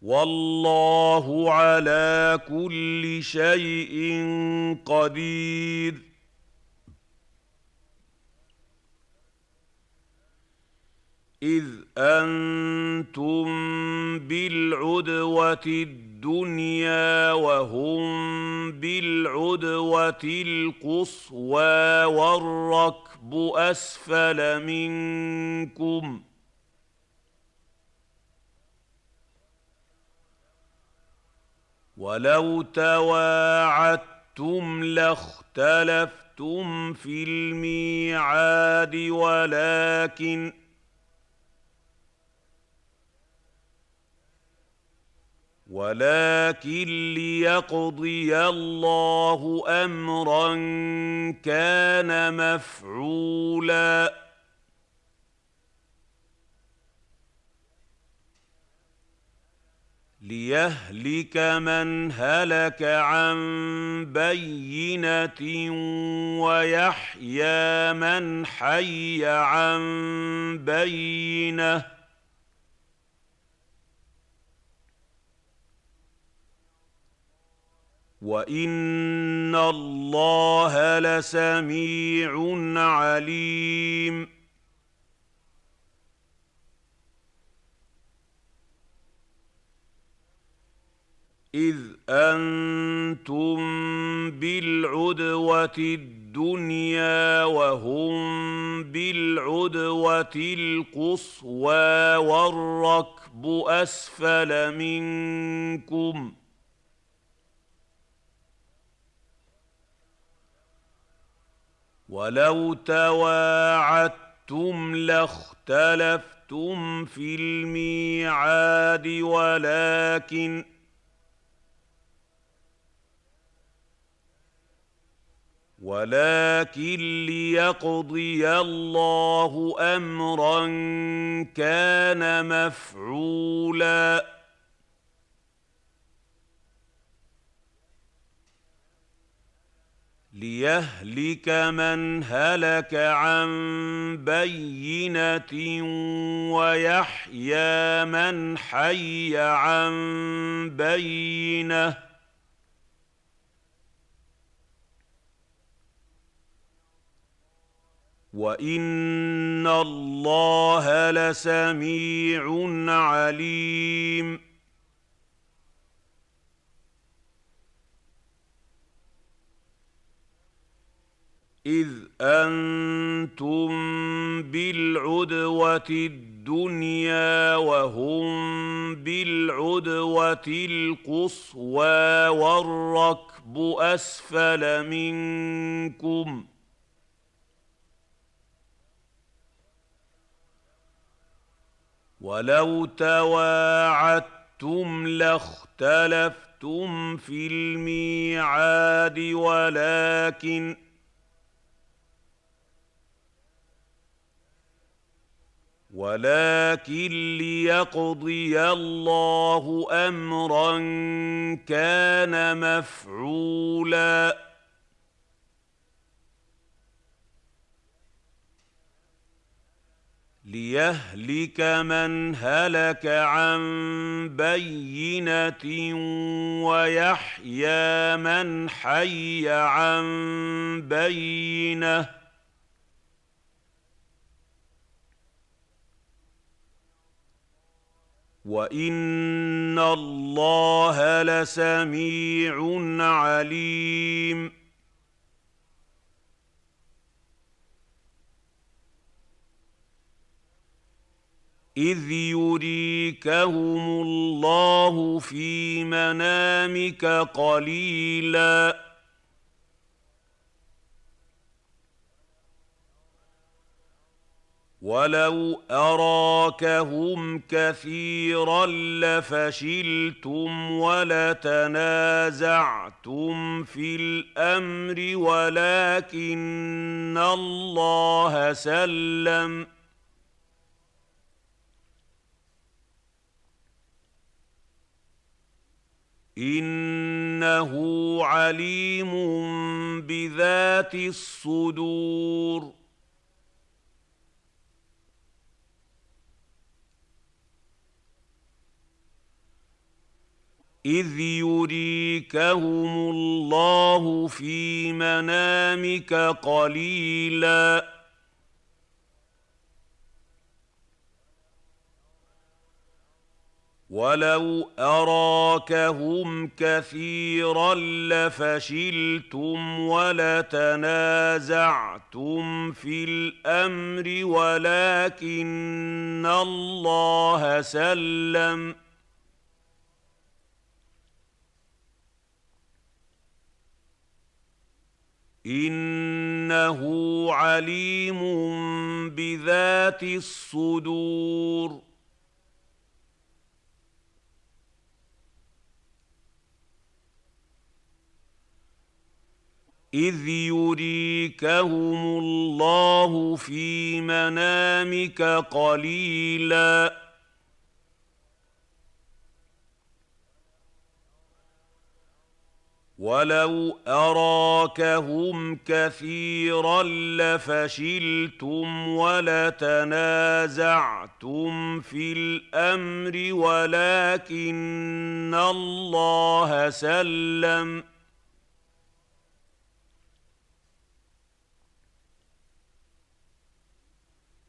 والله على كل شيء قدير. إذ أنتم بالعدوة الدنيا وهم بالعدوة القصوى والركب أسفل منكم. ولو تواعدتم لاختلفتم في الميعاد ولكن ولكن ليقضي الله أمرا كان مفعولا. ليهلك من هلك عن بينة ويحيى من حي عن بينة. وان الله لسميع عليم اذ أنتم بالعدوه الدنيا وهم بالعدوه القصوى والركب اسفل منكم ولو تواعدتم لاختلفتم في الميعاد ولكن ولكن ليقضي الله امرا كان مفعولا ليهلك من هلك عن بينه ويحيى من حي عن بينه وان الله لسميع عليم إذ أنتم بالعدوة الدنيا وهم بالعدوة القصوى والركب أسفل منكم. ولو تواعدتم لاختلفتم في الميعاد ولكن ولكن ليقضي الله أمرا كان مفعولا. ليهلك من هلك عن بينة ويحيى من حي عن بينة. وان الله لسميع عليم اذ يريكهم الله في منامك قليلا ولو أراكهم كثيرا لفشلتم ولتنازعتم في الأمر ولكن الله سلم. إنه عليم بذات الصدور. إذ يريكهم الله في منامك قليلا. ولو اراكهم كثيرا لفشلتم ولتنازعتم في الامر ولكن الله سلم إنه عليم بذات الصدور. إذ يريكهم الله في منامك قليلا. ولو اراكهم كثيرا لفشلتم ولتنازعتم في الامر ولكن الله سلم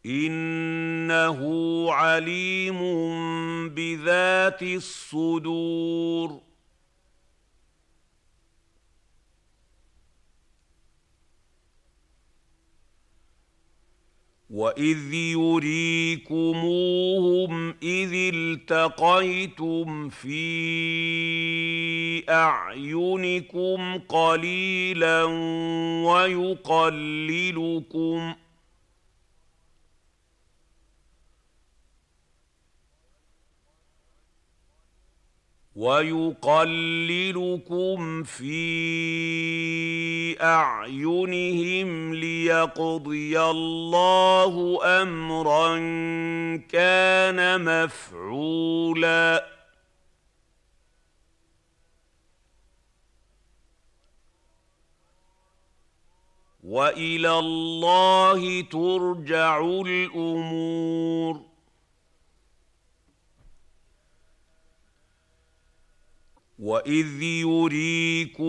انه عليم بذات الصدور واذ يريكموهم اذ التقيتم في اعينكم قليلا ويقللكم ويقللكم في أعينهم ليقضي الله أمرا كان مفعولا. وإلى الله ترجع الأمور. واذ يريكموهم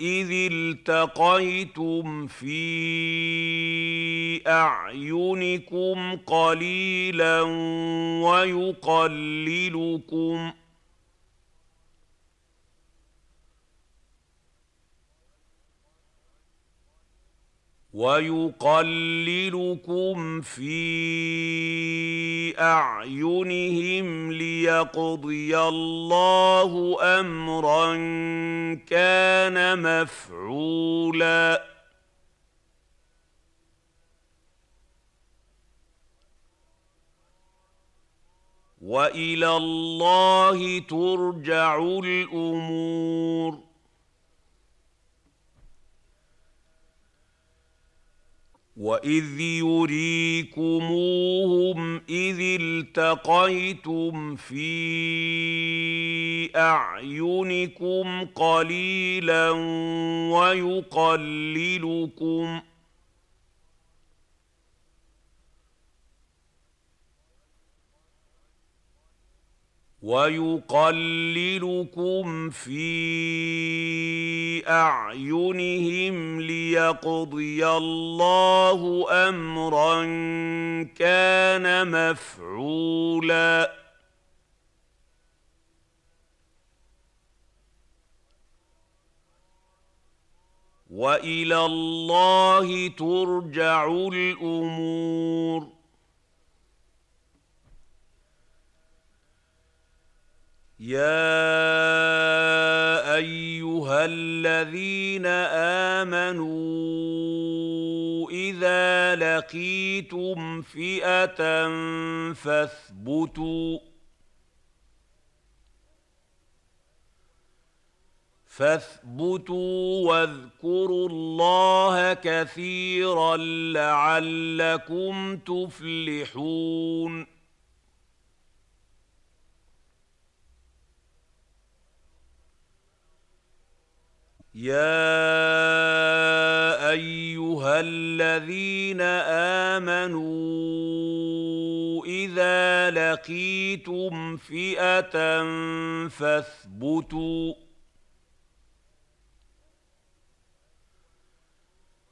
اذ التقيتم في اعينكم قليلا ويقللكم ۖ ويقللكم في أعينهم ليقضي الله أمرا كان مفعولا. وإلى الله ترجع الأمور. واذ يريكموهم اذ التقيتم في اعينكم قليلا ويقللكم ويقللكم في أعينهم ليقضي الله أمرا كان مفعولا. وإلى الله ترجع الأمور. يا ايها الذين امنوا اذا لقيتم فئه فاثبتوا فاثبتوا واذكروا الله كثيرا لعلكم تفلحون يا ايها الذين امنوا اذا لقيتم فئه فاثبتوا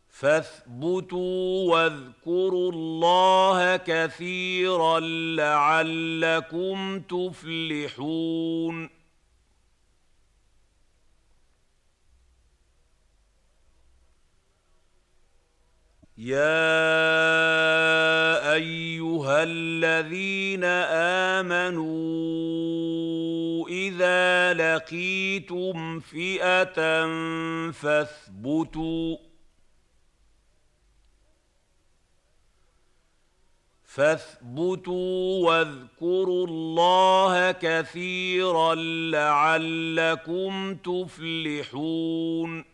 فاثبتوا واذكروا الله كثيرا لعلكم تفلحون يا ايها الذين امنوا اذا لقيتم فئه فاثبتوا فاثبتوا واذكروا الله كثيرا لعلكم تفلحون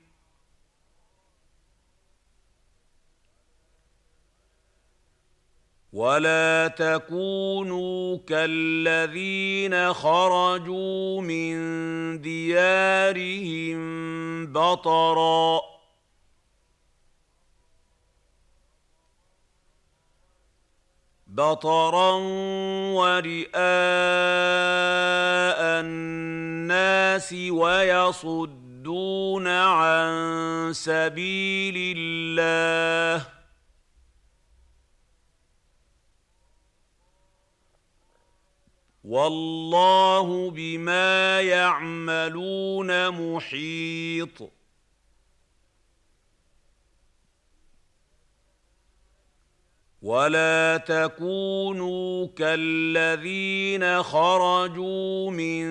ولا تكونوا كالذين خرجوا من ديارهم بطرا بطرا ورئاء الناس ويصدون عن سبيل الله والله بما يعملون محيط. ولا تكونوا كالذين خرجوا من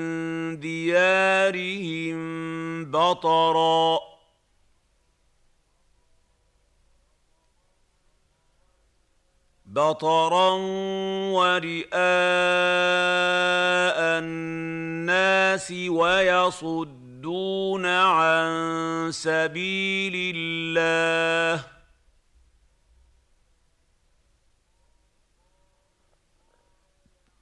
ديارهم بطرا. بطرا ورئاء الناس ويصدون عن سبيل الله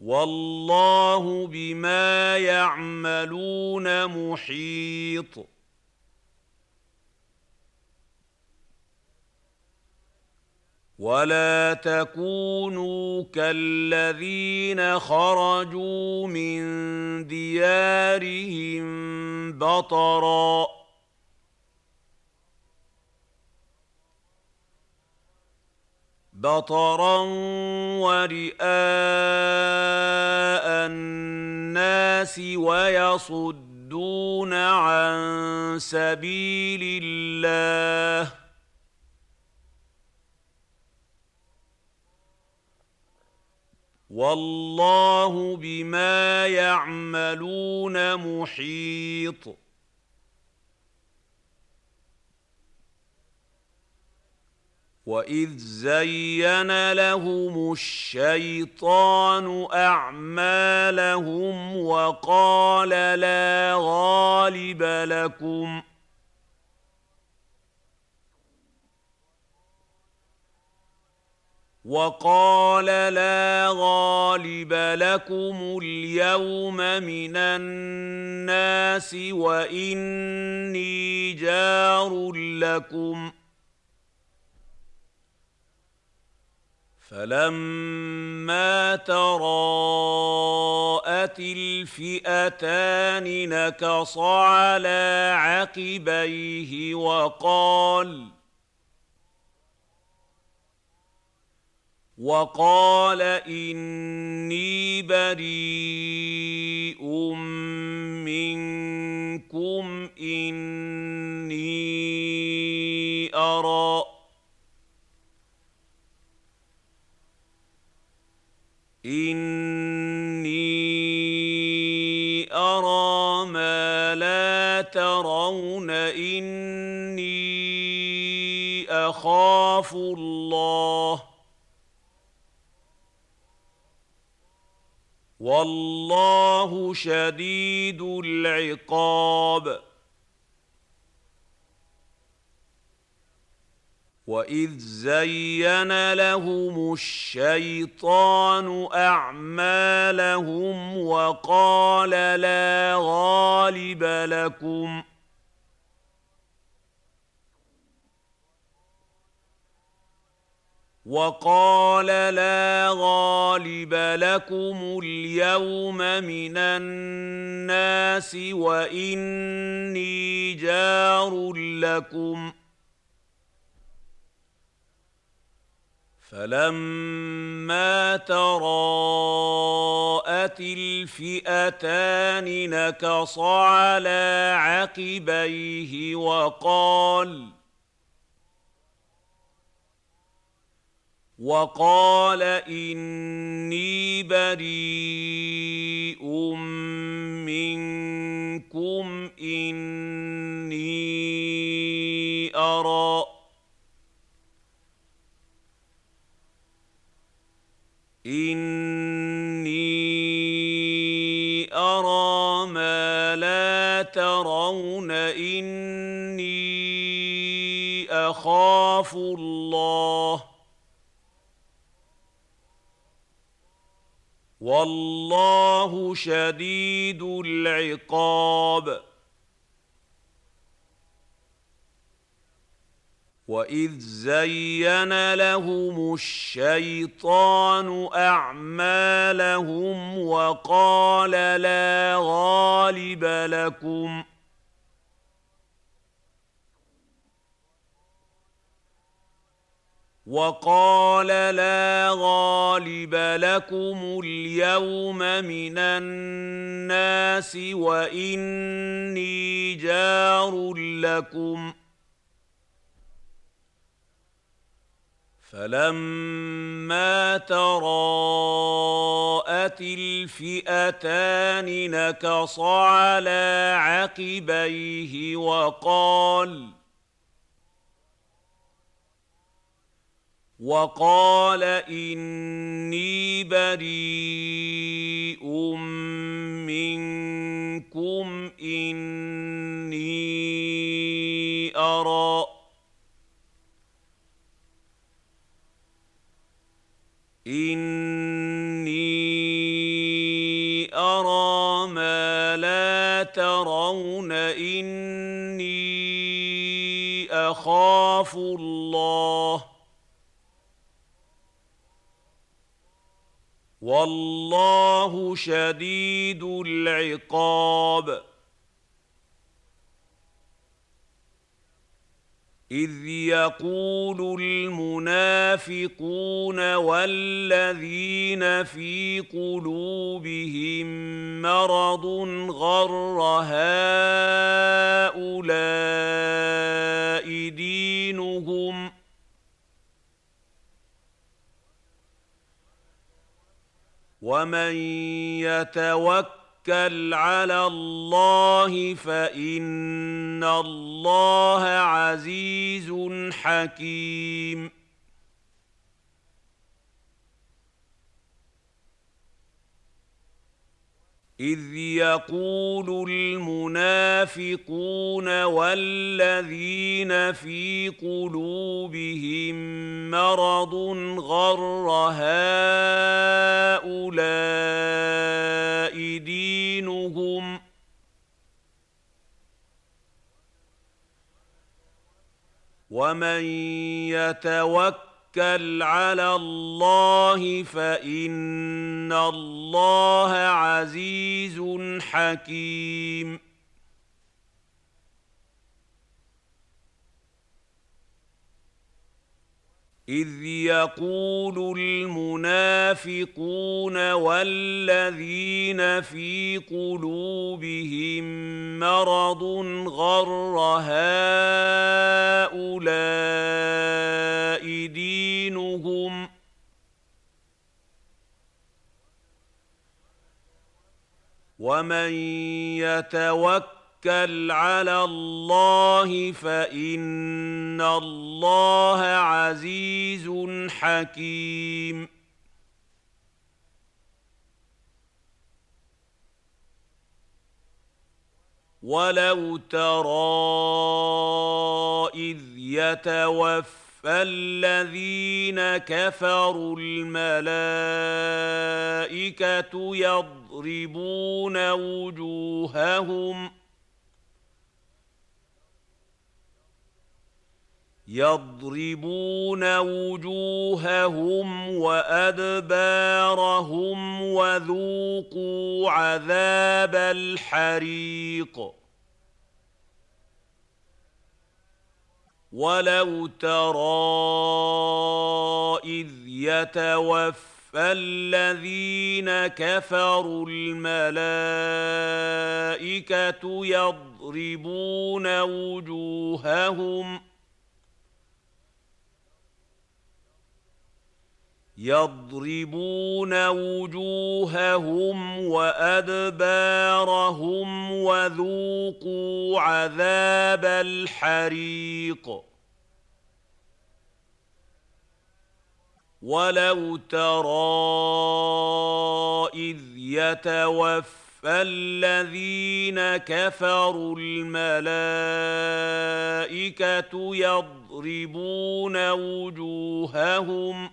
والله بما يعملون محيط ولا تكونوا كالذين خرجوا من ديارهم بطرا بطرا ورئاء الناس ويصدون عن سبيل الله والله بما يعملون محيط. واذ زين لهم الشيطان اعمالهم وقال لا غالب لكم وقال لا غالب لكم اليوم من الناس وإني جار لكم ۖ. فلما تراءت الفئتان نكص على عقبيه وقال وقال إني بريء منكم إني أرى. إني أرى ما لا ترون إني أخاف الله. والله شديد العقاب. وإذ زين لهم الشيطان أعمالهم وقال لا غالب لكم. وقال لا غالب لكم اليوم من الناس وإني جار لكم ۖ. فلما تراءت الفئتان نكص على عقبيه وقال وقال إني بريء منكم إني أرى. إني أرى ما لا ترون. إني أخاف الله. والله شديد العقاب. وإذ زين لهم الشيطان أعمالهم وقال لا غالب لكم ۖ. وقال لا غالب لكم اليوم من الناس وإني جار لكم. فلما تراءت الفئتان نكص على عقبيه وقال وقال إني بريء منكم إني أرى. إني أرى ما لا ترون. إني أخاف الله. والله شديد العقاب. إذ يقول المنافقون والذين في قلوبهم مرض غر هؤلاء دينهم ومن يتوكل على الله فان الله عزيز حكيم إذ يقول المنافقون والذين في قلوبهم مرض غر هؤلاء دينهم ومن يتوكل توكل على الله فإن الله عزيز حكيم. إذ يقول المنافقون والذين في قلوبهم مرض غر هؤلاء دينهم ومن يتوكل توكل على الله فإن الله عزيز حكيم. ولو ترى اذ يتوفى الذين كفروا الملائكه يضربون وجوههم يضربون وجوههم وأدبارهم وذوقوا عذاب الحريق. ولو ترى اذ يتوفى الذين كفروا الملائكه يضربون وجوههم يضربون وجوههم وأدبارهم وذوقوا عذاب الحريق. ولو ترى اذ يتوفى فالذين كفروا الملائكه يضربون وجوههم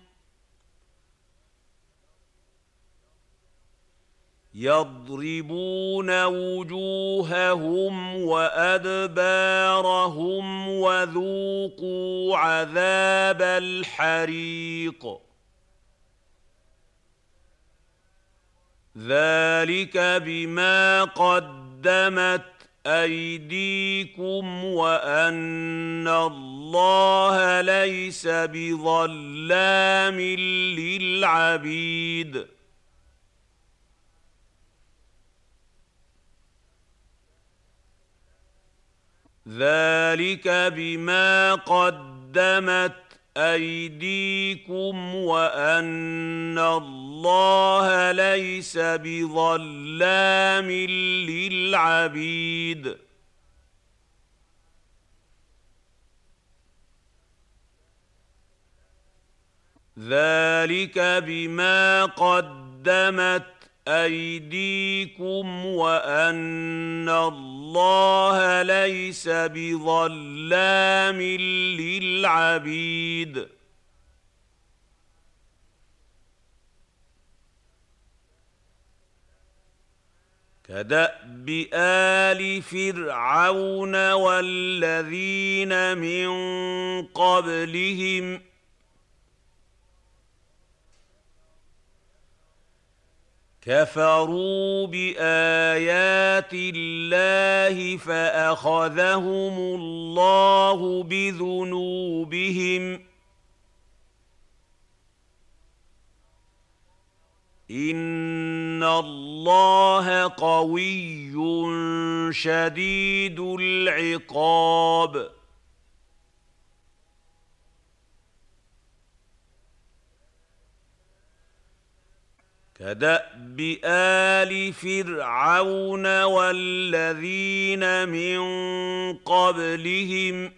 يضربون وجوههم وأدبارهم وذوقوا عذاب الحريق. ذلك بما قدمت أيديكم وأن الله ليس بظلام للعبيد. ذلك بما قدمت ايديكم وان الله ليس بظلام للعبيد ذلك بما قدمت ايديكم وان الله ليس بظلام للعبيد. كدأب آل فرعون والذين من قبلهم كفروا بآيات الله فأخذهم الله بذنوبهم. إن الله قوي شديد العقاب. كدأب آل فرعون والذين من قبلهم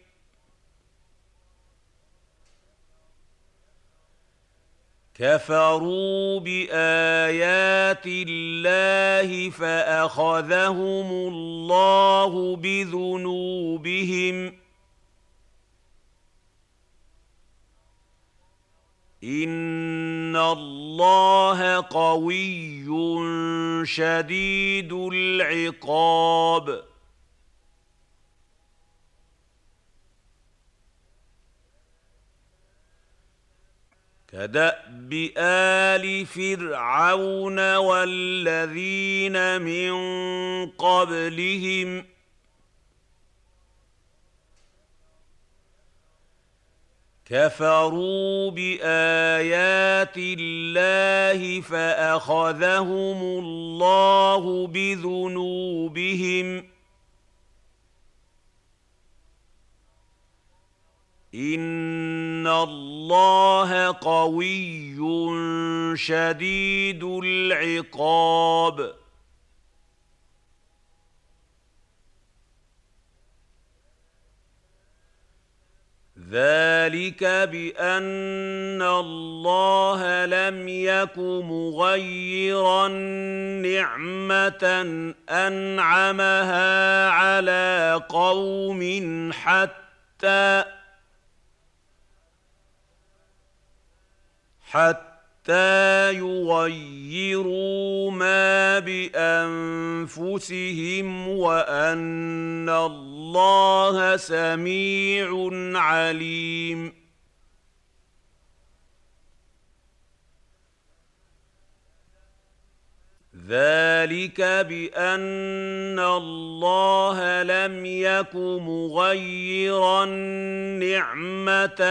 كفروا بآيات الله فأخذهم الله بذنوبهم ان الله قوي شديد العقاب كداب ال فرعون والذين من قبلهم كفروا بآيات الله فأخذهم الله بذنوبهم. إن الله قوي شديد العقاب. ذلك بأن الله لم يك مغيرا نعمة أنعمها على قوم حتى حتى يغيروا ما بانفسهم وان الله سميع عليم ذلك بأن الله لم يك مغيرا نعمة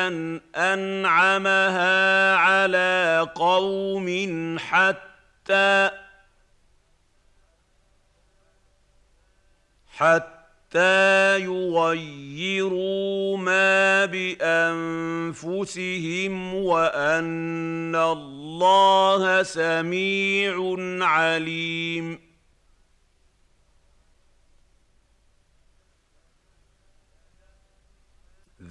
أنعمها على قوم حتى حتى حتى يغيروا ما بانفسهم وان الله سميع عليم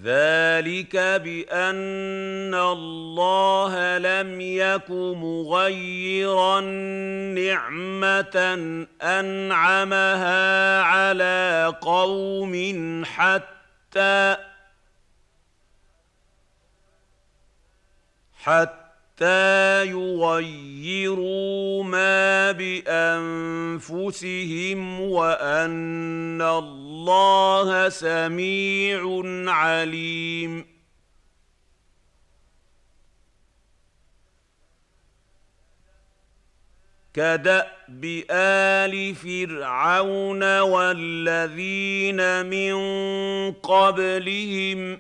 ذلك بان الله لم يك مغيرا نعمه انعمها على قوم حتى حتى حتى يغيروا ما بانفسهم وان الله سميع عليم كداب ال فرعون والذين من قبلهم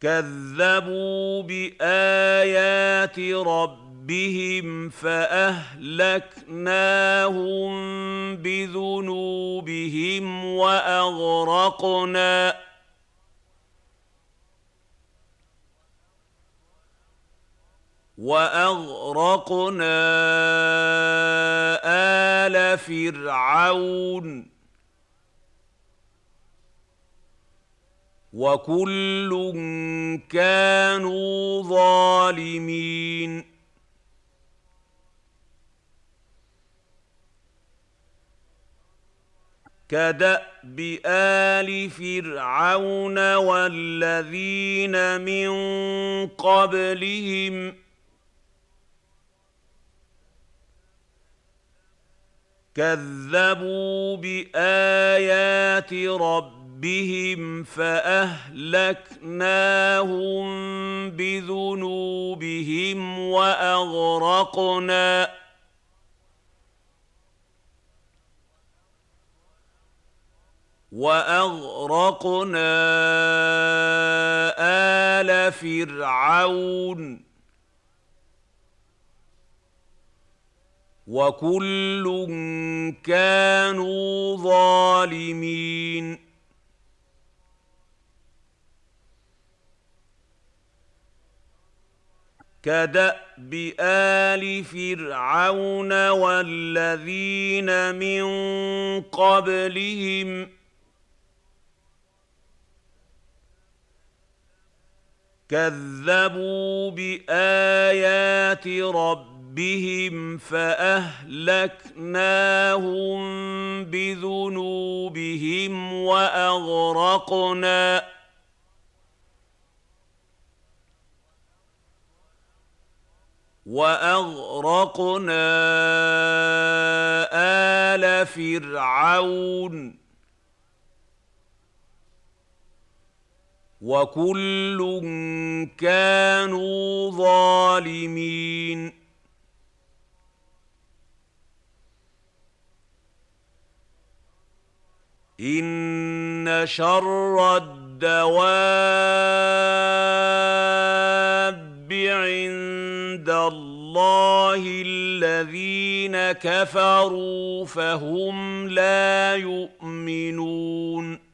كذبوا بآيات ربهم فأهلكناهم بذنوبهم وأغرقنا. وأغرقنا آل فرعون. وكل كانوا ظالمين. كدأب آل فرعون والذين من قبلهم كذبوا بآيات ربهم ربهم فاهلكناهم بذنوبهم واغرقنا واغرقنا ال فرعون وكل كانوا ظالمين كدأب آل فرعون والذين من قبلهم كذبوا بآيات ربهم فأهلكناهم بذنوبهم وأغرقنا واغرقنا ال فرعون وكل كانوا ظالمين ان شر الدواب عند الله الذين كفروا فهم لا يؤمنون.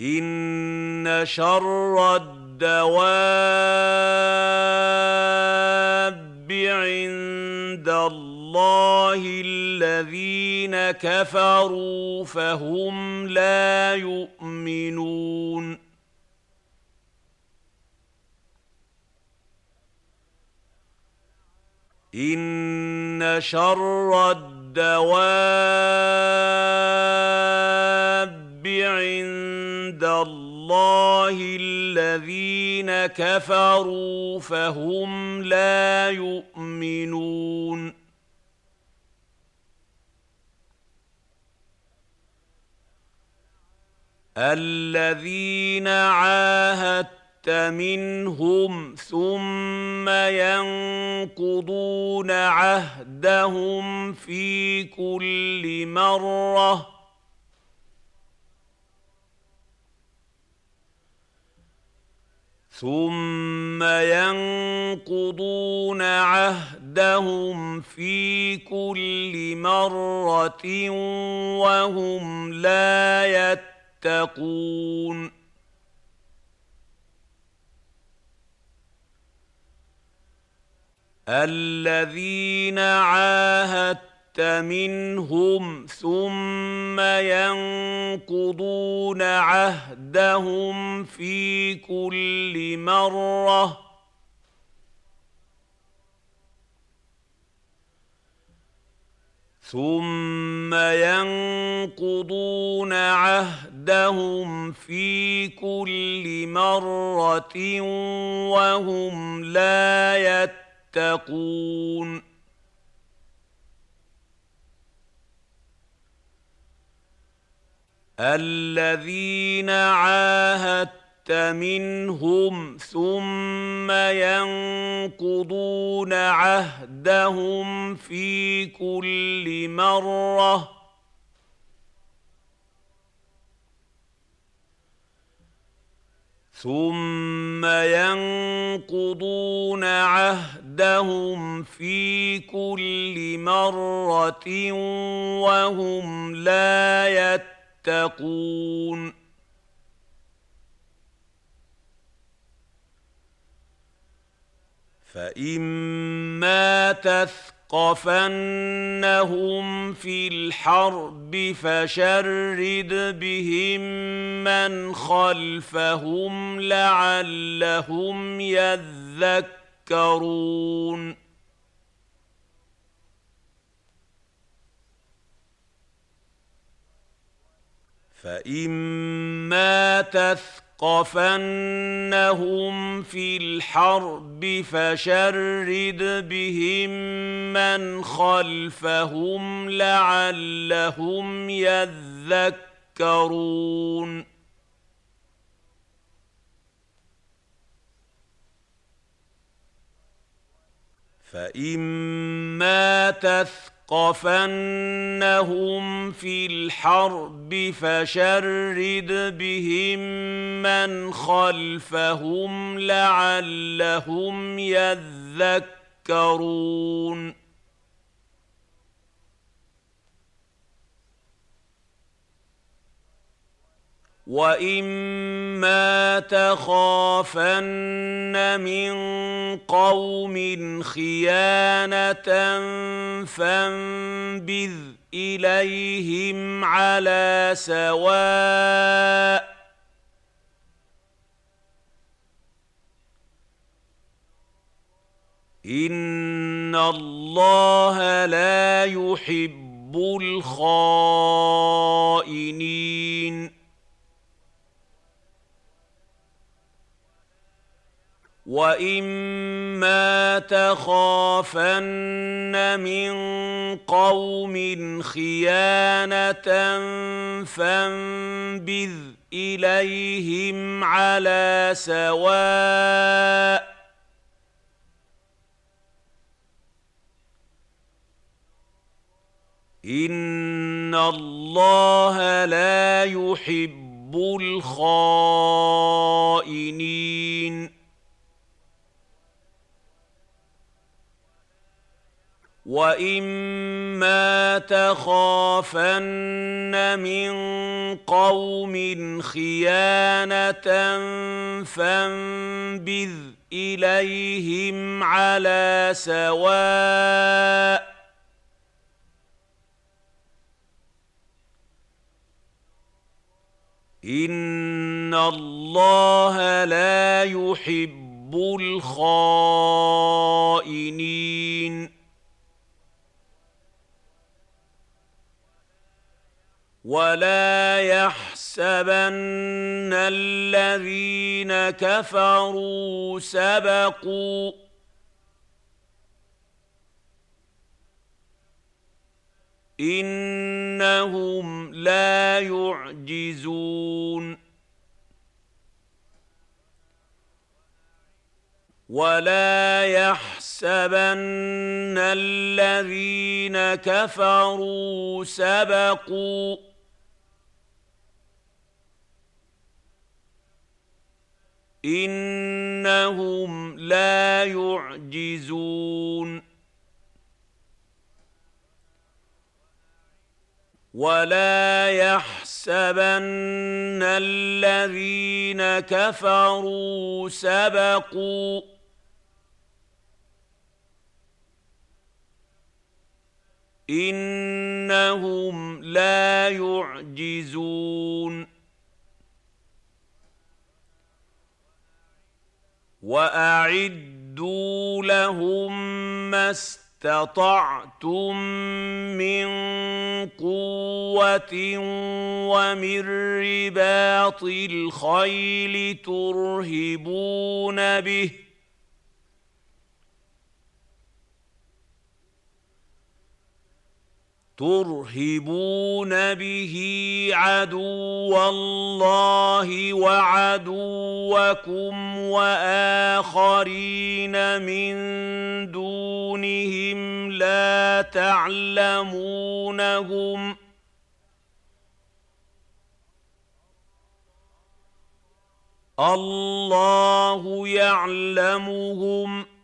إن شر الدواب عند الله الذين كفروا فهم لا يؤمنون. إن شر الدواب عند الله الذين كفروا فهم لا يؤمنون. الذين عاهدت منهم ثم ينقضون عهدهم في كل مرة. ثم ينقضون عهدهم في كل مرة وهم لا يتقون الذين عاهدت منهم ثم ينقضون عهدهم في كل مرة ثم ينقضون عهدهم في كل مرة وهم لا يتقون. الذين عاهدت منهم ثم ينقضون عهدهم في كل مره ثم ينقضون عهدهم في كل مره وهم لا يتقون فإما تثقفنهم في الحرب فشرد بهم من خلفهم لعلهم يذكرون فإما تثقفنهم في الحرب فشرد بهم من خلفهم لعلهم يذكرون. فإما تثقفنهم ثقفنهم في الحرب فشرد بهم من خلفهم لعلهم يذكرون. واما تخافن من قوم خيانه فانبذ اليهم على سواء ان الله لا يحب الخائنين واما تخافن من قوم خيانه فانبذ اليهم على سواء ان الله لا يحب الخائنين واما تخافن من قوم خيانه فانبذ اليهم على سواء ان الله لا يحب الخائنين ولا يحسبن الذين كفروا سبقوا انهم لا يعجزون ولا يحسبن الذين كفروا سبقوا إنهم لا يعجزون. ولا يحسبن الذين كفروا سبقوا. إنهم لا يعجزون. وأعدوا لهم ما استطعتم من قوة ومن رباط الخيل ترهبون به ترهبون به عدو الله وعدوكم وآخرين من دونهم لا تعلمونهم الله يعلمهم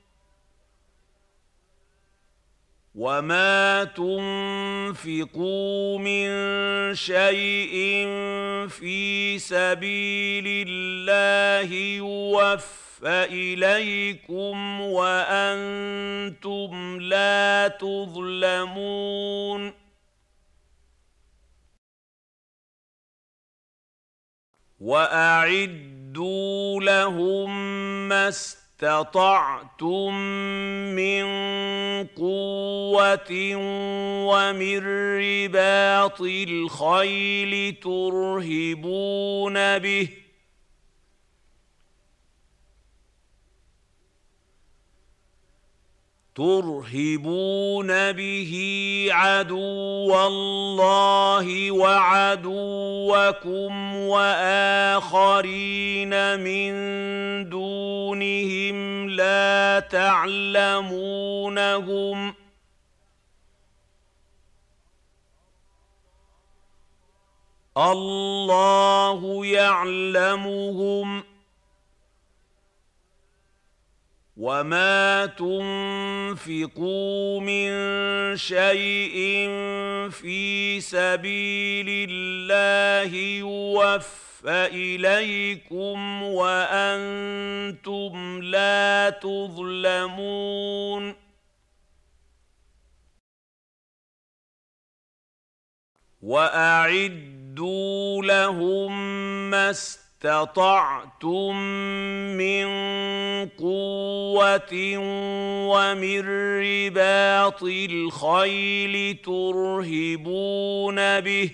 وما تنفقوا من شيء في سبيل الله يوفى اليكم وأنتم لا تظلمون واعدوا لهم ما استطعتم من قوة ومن رباط الخيل ترهبون به ترهبون به عدو الله وعدوكم وآخرين من دونهم لا تعلمونهم الله يعلمهم وما تنفقوا من شيء في سبيل الله يوفى اليكم وأنتم لا تظلمون واعدوا لهم ما استطعتم من قوة ومن رباط الخيل ترهبون به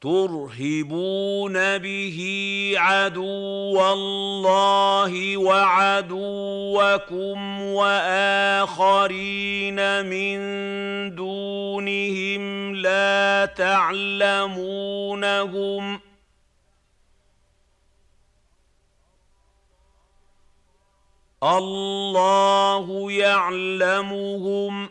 ترهبون به عدو الله وعدوكم وآخرين من دونهم لا تعلمونهم الله يعلمهم ۖ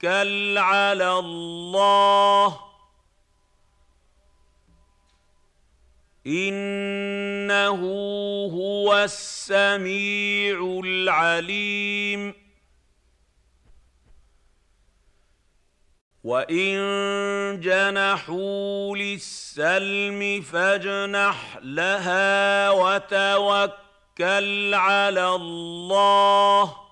توكل على الله. إنه هو السميع العليم. وإن جنحوا للسلم فاجنح لها وتوكل على الله.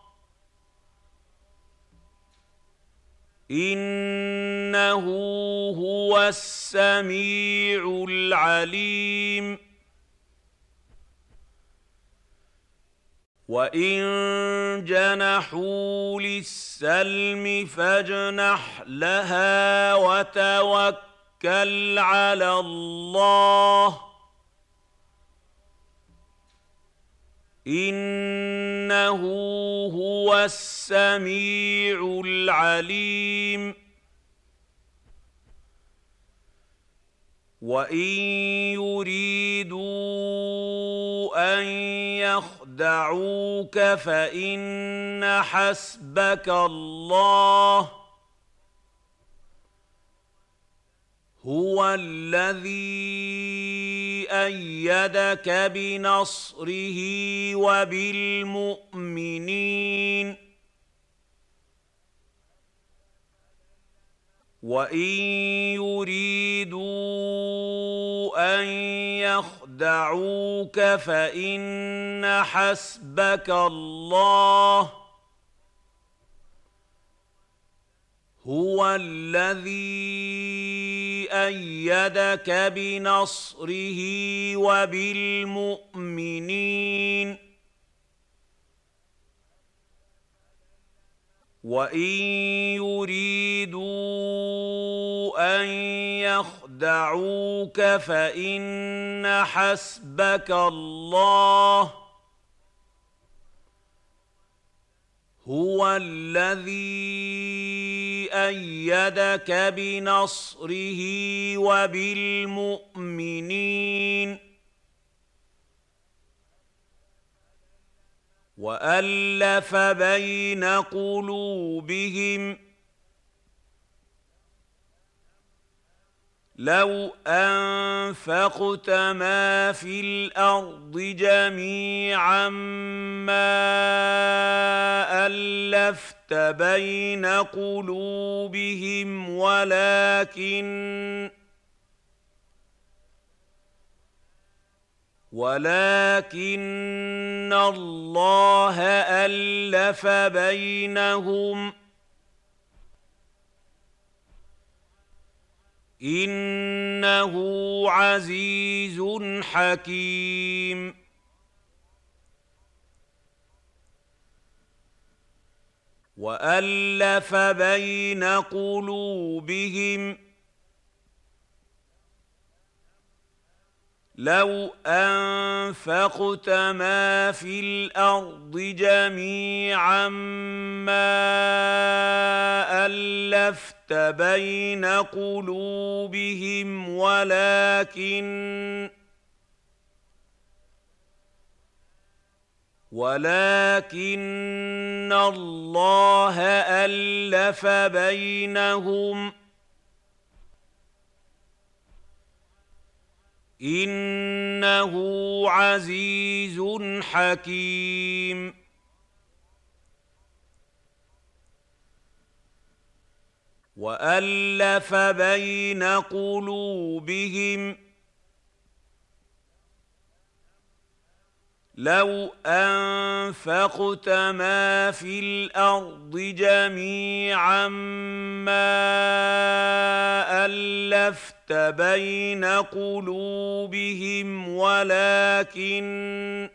إنه هو السميع العليم. وإن جنحوا للسلم فاجنح لها وتوكل على الله. إنه هو السميع العليم. وإن يريدوا أن يخدعوك فإن حسبك الله هو الذي أيدك بنصره وبالمؤمنين. وإن يريدوا أن يخدعوك فإن حسبك الله. هو الذي أيدك بنصره وبالمؤمنين. وإن يريدوا أن يخدعوك فإن حسبك الله هو الذي إيدك بنصره وبالمؤمنين والف بين قلوبهم لو انفقت ما في الأرض جميعا ما الفت بين قلوبهم ولكن ولكن الله الف بينهم إنه عزيز حكيم. وألف بين قلوبهم لو انفقت ما في الأرض جميعا ما الفت بين قلوبهم ولكن ولكن الله الف بينهم إنه عزيز حكيم. وألف بين قلوبهم لو انفقت ما في الأرض جميعا ما الفت بين قلوبهم ولكن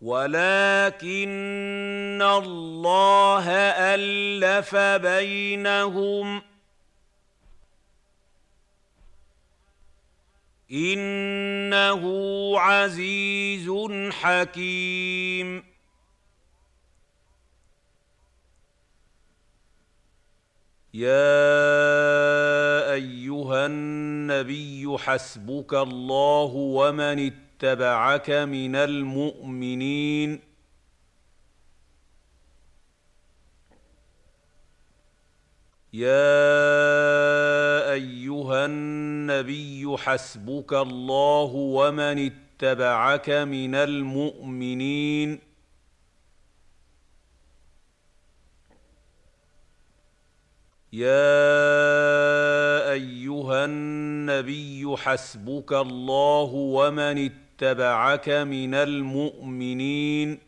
ولكن الله الف بينهم إنه عزيز حكيم. يا أيها النبي حسبك الله ومن اتبعك من المؤمنين. يا أيها النبي حسبك الله ومن اتبعك من المؤمنين. يا أيها النبي حسبك الله ومن اتبعك من المؤمنين.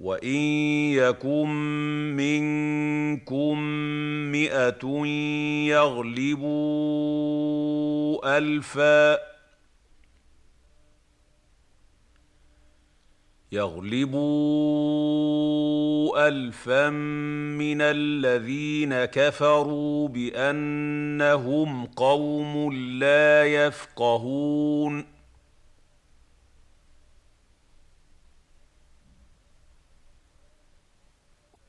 وان يكن منكم مئه يغلبوا الفا يغلبوا الفا من الذين كفروا بانهم قوم لا يفقهون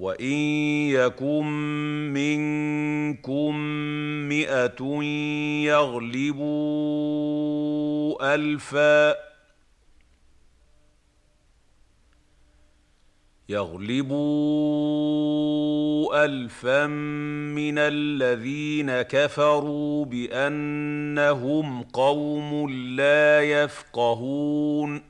وان يكن منكم مئه يغلبوا الفا يغلبوا الفا من الذين كفروا بانهم قوم لا يفقهون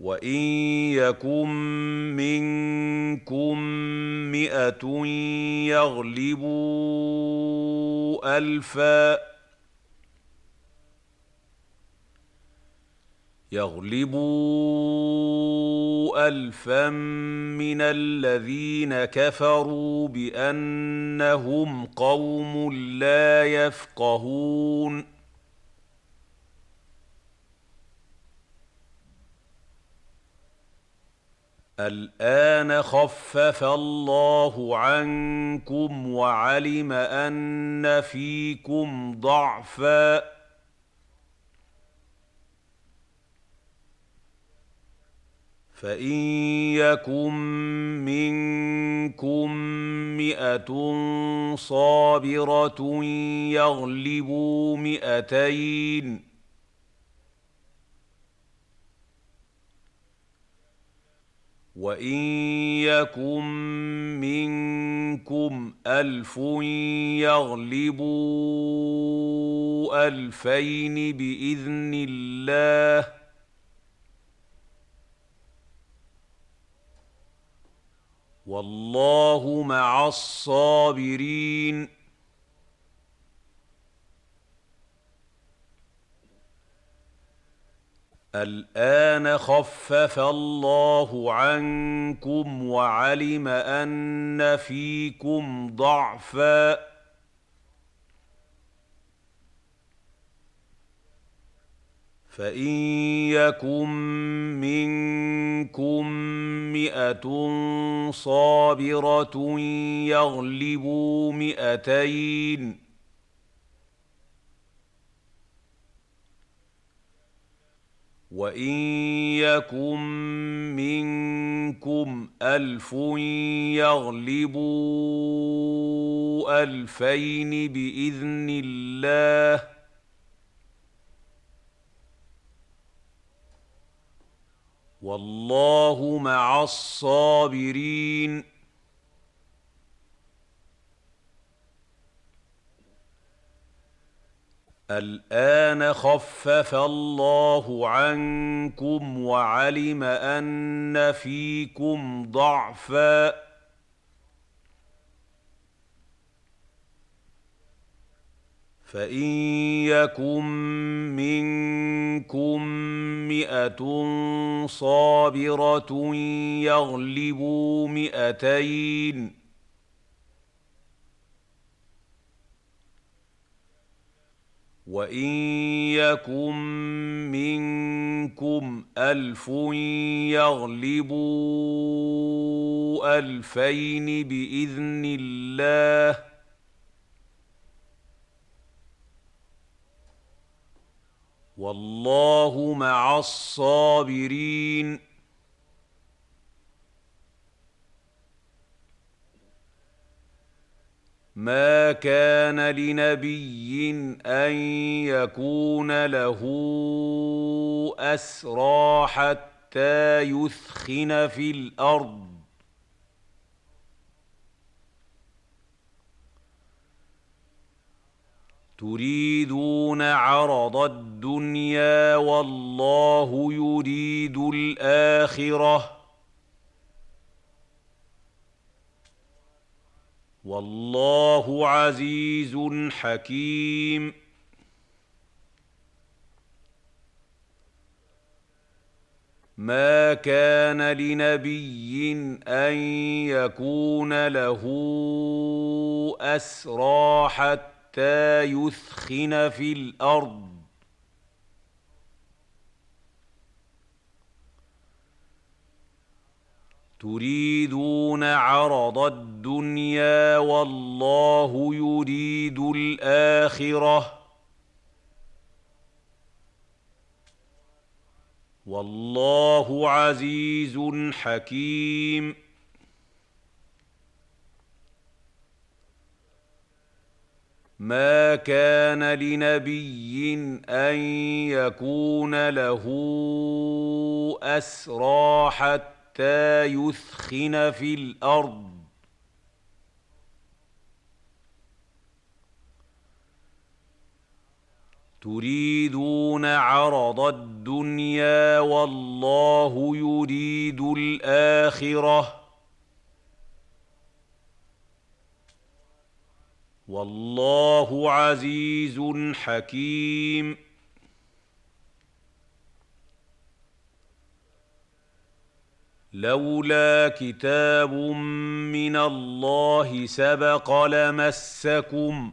وان يكن منكم مئه يغلبوا الفا يغلبوا الفا من الذين كفروا بانهم قوم لا يفقهون الآن خفف الله عنكم وعلم أن فيكم ضعفا. فإن يكن منكم مئة صابرة يغلبوا مئتين. وان يكن منكم الف يغلبوا الفين باذن الله والله مع الصابرين الآن خفف الله عنكم وعلم أن فيكم ضعفا. فإن يكن منكم مئة صابرة يغلبوا مئتين. وان يكن منكم الف يغلبوا الفين باذن الله والله مع الصابرين الآن خفف الله عنكم وعلم أن فيكم ضعفا. فإن يكن منكم مئة صابرة يغلبوا مئتين. وان يكن منكم الف يغلبوا الفين باذن الله والله مع الصابرين ما كان لنبي أن يكون له أسرى حتى يثخن في الأرض. تريدون عرض الدنيا والله يريد الآخرة. والله عزيز حكيم. ما كان لنبي أن يكون له أسرى حتى يثخن في الأرض. تريدون عرض الدنيا والله يريد الآخرة. والله عزيز حكيم. ما كان لنبي أن يكون له أسرى حتى يثخن في الأرض. تريدون عرض الدنيا والله يريد الآخرة. والله عزيز حكيم. لولا كتاب من الله سبق لمسكم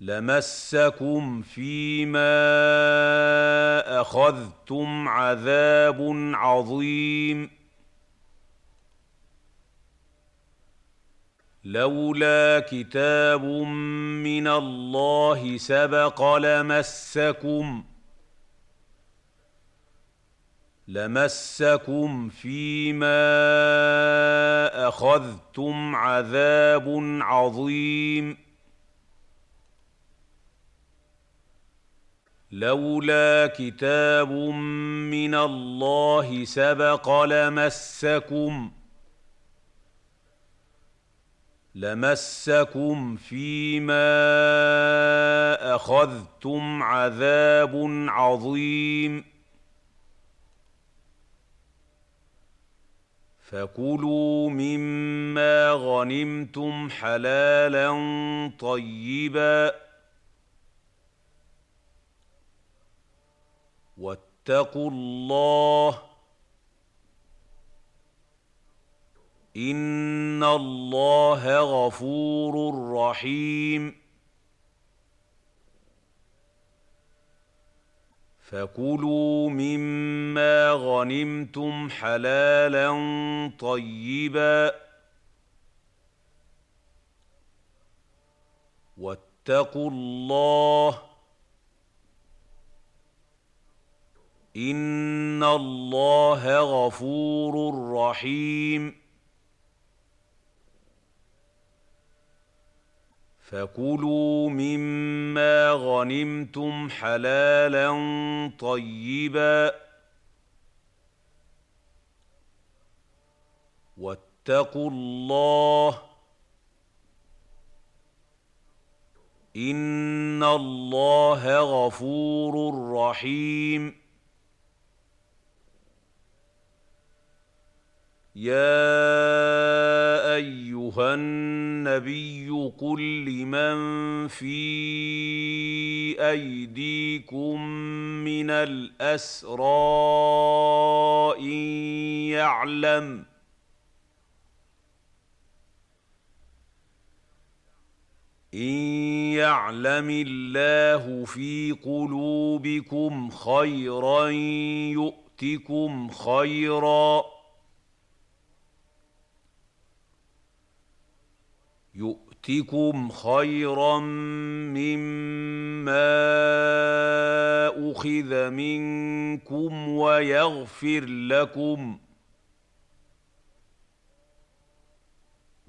لمسكم فيما أخذتم عذاب عظيم. لولا كتاب من الله سبق لمسكم لمسكم فيما اخذتم عذاب عظيم. لولا كتاب من الله سبق لمسكم لمسكم فيما اخذتم عذاب عظيم. فكلوا مما غنمتم حلالا طيبا واتقوا الله ان الله غفور رحيم فكلوا مما غنمتم حلالا طيبا واتقوا الله ان الله غفور رحيم فكلوا مما غنمتم حلالا طيبا واتقوا الله ان الله غفور رحيم يا ايها النبي قل لمن في ايديكم من الاسرى ان يعلم ان يعلم الله في قلوبكم خيرا يؤتكم خيرا يؤتكم خيرا مما أخذ منكم ويغفر لكم.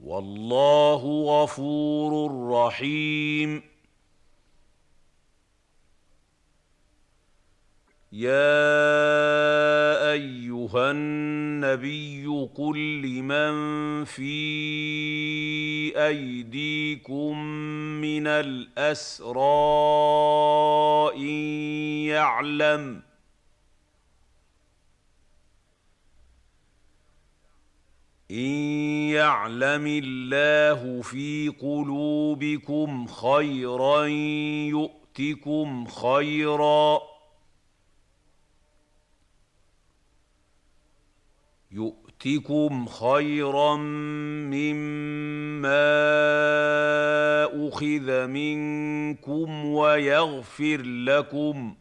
والله غفور رحيم. يا أيها النبي قل لمن في أيديكم من الأسرى إن يعلم إن يعلم الله في قلوبكم خيرا يؤتكم خيرا يؤتكم خيرا مما أخذ منكم ويغفر لكم.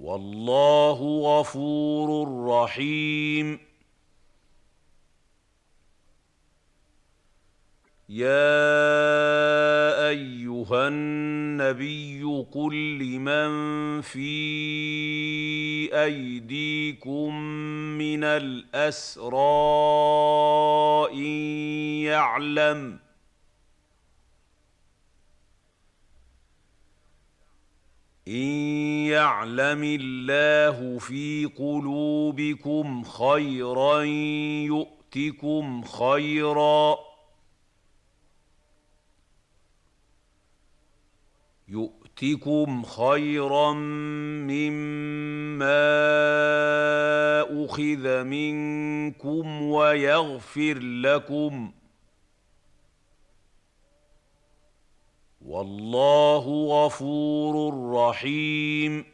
والله غفور رحيم. يا ايها النبي قل لمن في ايديكم من الاسرى ان يعلم ان يعلم الله في قلوبكم خيرا يؤتكم خيرا يؤتكم خيرا مما أخذ منكم ويغفر لكم. والله غفور رحيم.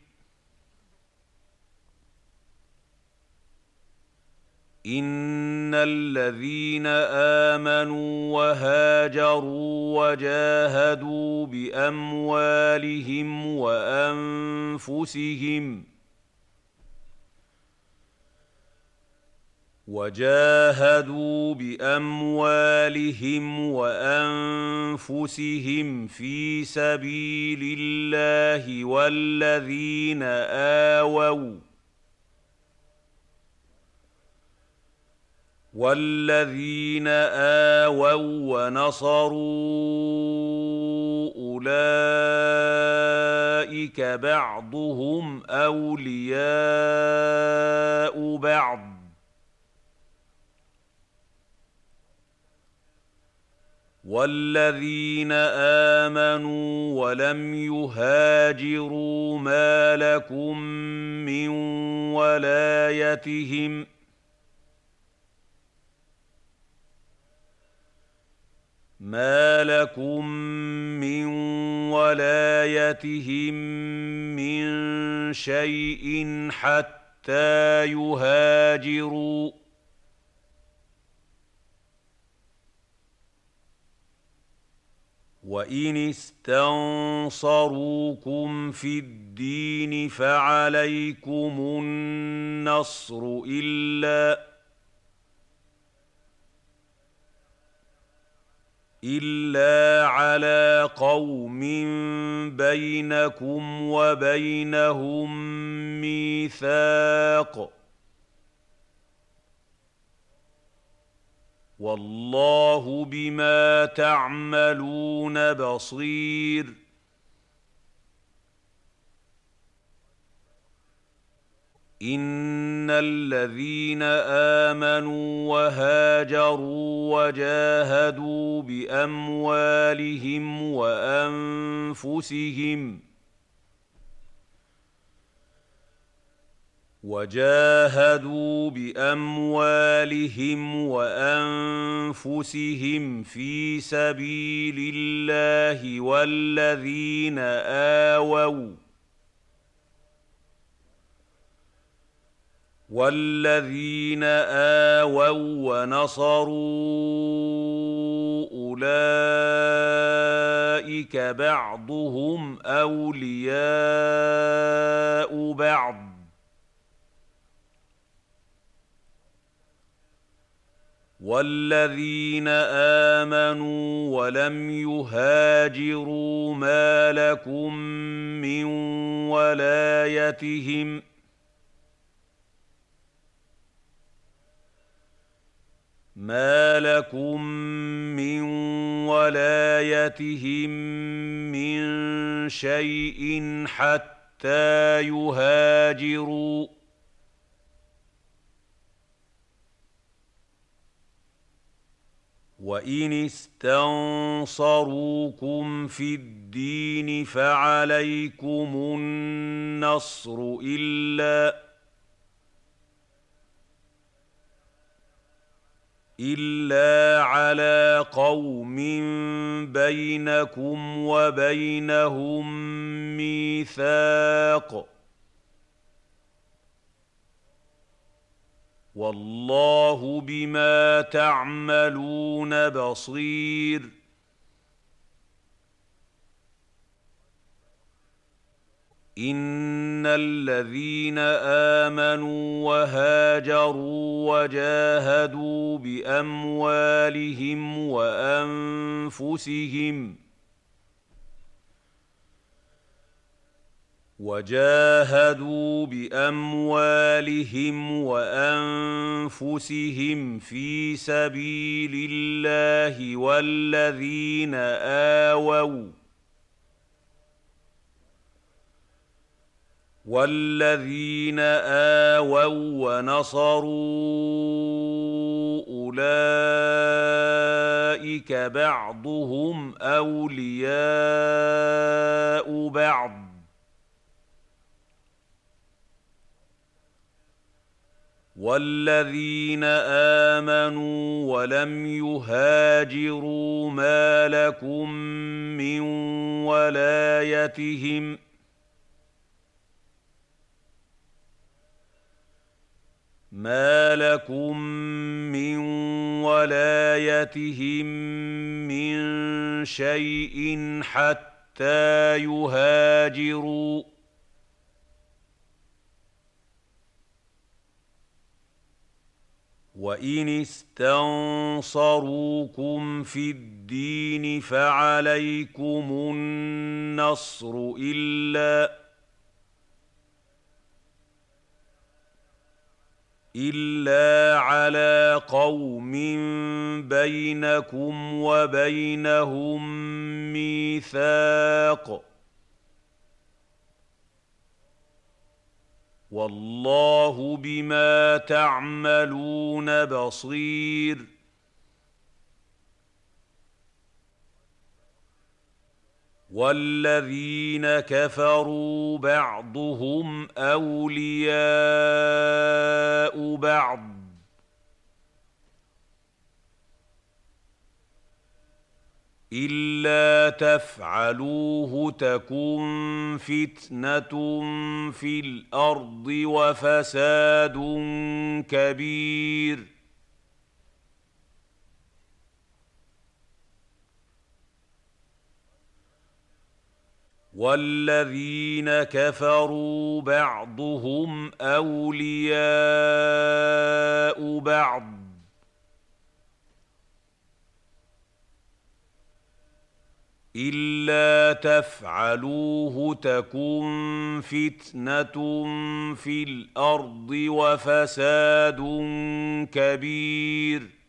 ان الذين امنوا وهاجروا وجاهدوا باموالهم وانفسهم وجاهدوا باموالهم وانفسهم في سبيل الله والذين اووا والذين اووا ونصروا اولئك بعضهم اولياء بعض والذين امنوا ولم يهاجروا ما لكم من ولايتهم ۖ ما لكم من ولايتهم من شيء حتى يهاجروا وان استنصروكم في الدين فعليكم النصر الا الا على قوم بينكم وبينهم ميثاق والله بما تعملون بصير ان الذين امنوا وهاجروا وجاهدوا باموالهم وانفسهم وجاهدوا باموالهم وانفسهم في سبيل الله والذين اووا والذين اووا ونصروا اولئك بعضهم اولياء بعض والذين امنوا ولم يهاجروا ما لكم من ولايتهم ما لكم من ولايتهم من شيء حتى يهاجروا وان استنصروكم في الدين فعليكم النصر الا الا على قوم بينكم وبينهم ميثاق والله بما تعملون بصير ان الذين امنوا وهاجروا وجاهدوا باموالهم وانفسهم وجاهدوا باموالهم وانفسهم في سبيل الله والذين اووا والذين اووا ونصروا اولئك بعضهم اولياء بعض والذين امنوا ولم يهاجروا ما لكم من ولايتهم ۖ ما لكم من ولايتهم من شيء حتى يهاجروا وان استنصروكم في الدين فعليكم النصر الا الا على قوم بينكم وبينهم ميثاق والله بما تعملون بصير والذين كفروا بعضهم اولياء بعض الا تفعلوه تكن فتنه في الأرض وفساد كبير والذين كفروا بعضهم اولياء بعض الا تفعلوه تكن فتنه في الأرض وفساد كبير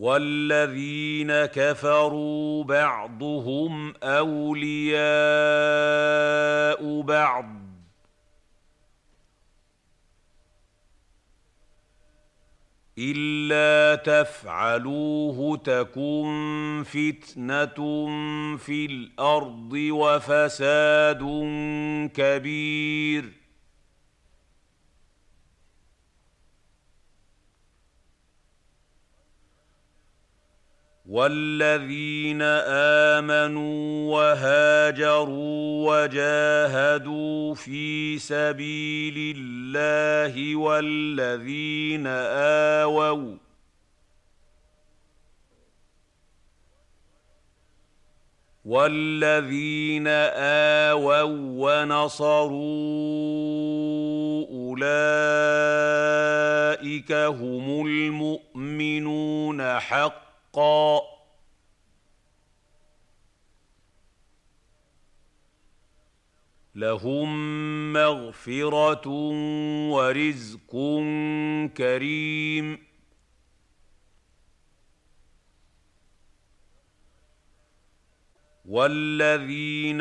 والذين كفروا بعضهم أولياء بعض. إلا تفعلوه تكن فتنة في الأرض وفساد كبير. والذين امنوا وهاجروا وجاهدوا في سبيل الله والذين اووا والذين آووا ونصروا أولئك هم المؤمنون حقا حقا. لهم مغفرة ورزق كريم. والذين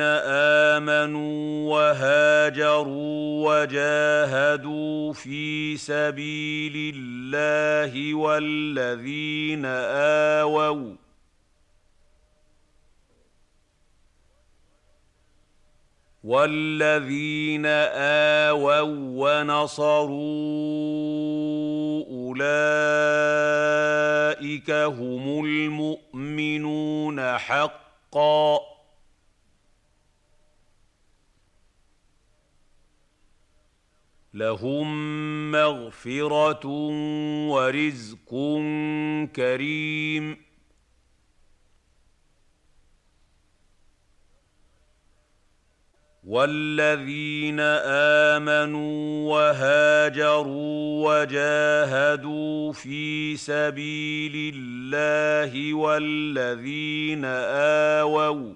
امنوا وهاجروا وجاهدوا في سبيل الله والذين اووا والذين آووا ونصروا أولئك هم المؤمنون حقا حقا. لهم مغفرة ورزق كريم. والذين امنوا وهاجروا وجاهدوا في سبيل الله والذين اووا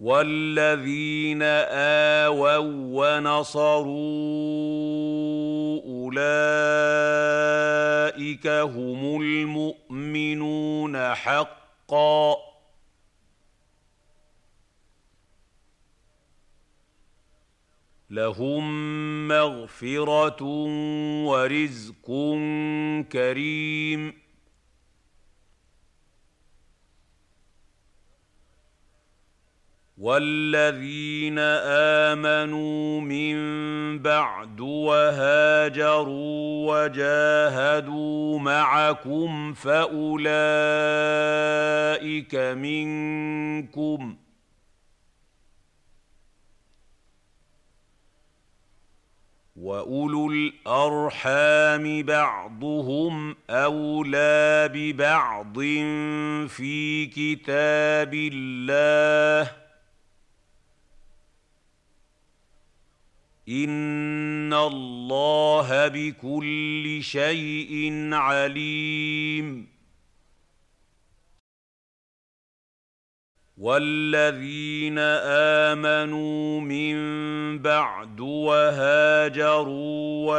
والذين آووا ونصروا أولئك هم المؤمنون حقا حقا. لهم مغفرة ورزق كريم. والذين امنوا من بعد وهاجروا وجاهدوا معكم فاولئك منكم واولو الارحام بعضهم اولى ببعض في كتاب الله ان الله بكل شيء عليم والذين امنوا من بعد وهاجروا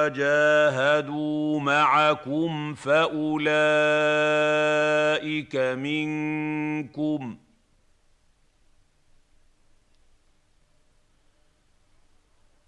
وجاهدوا معكم فاولئك منكم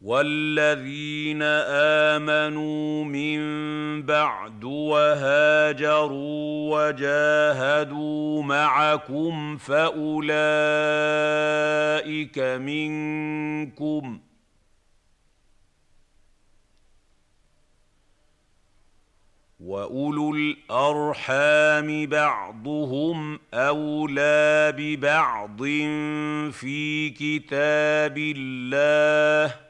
والذين امنوا من بعد وهاجروا وجاهدوا معكم فاولئك منكم واولو الارحام بعضهم اولى ببعض في كتاب الله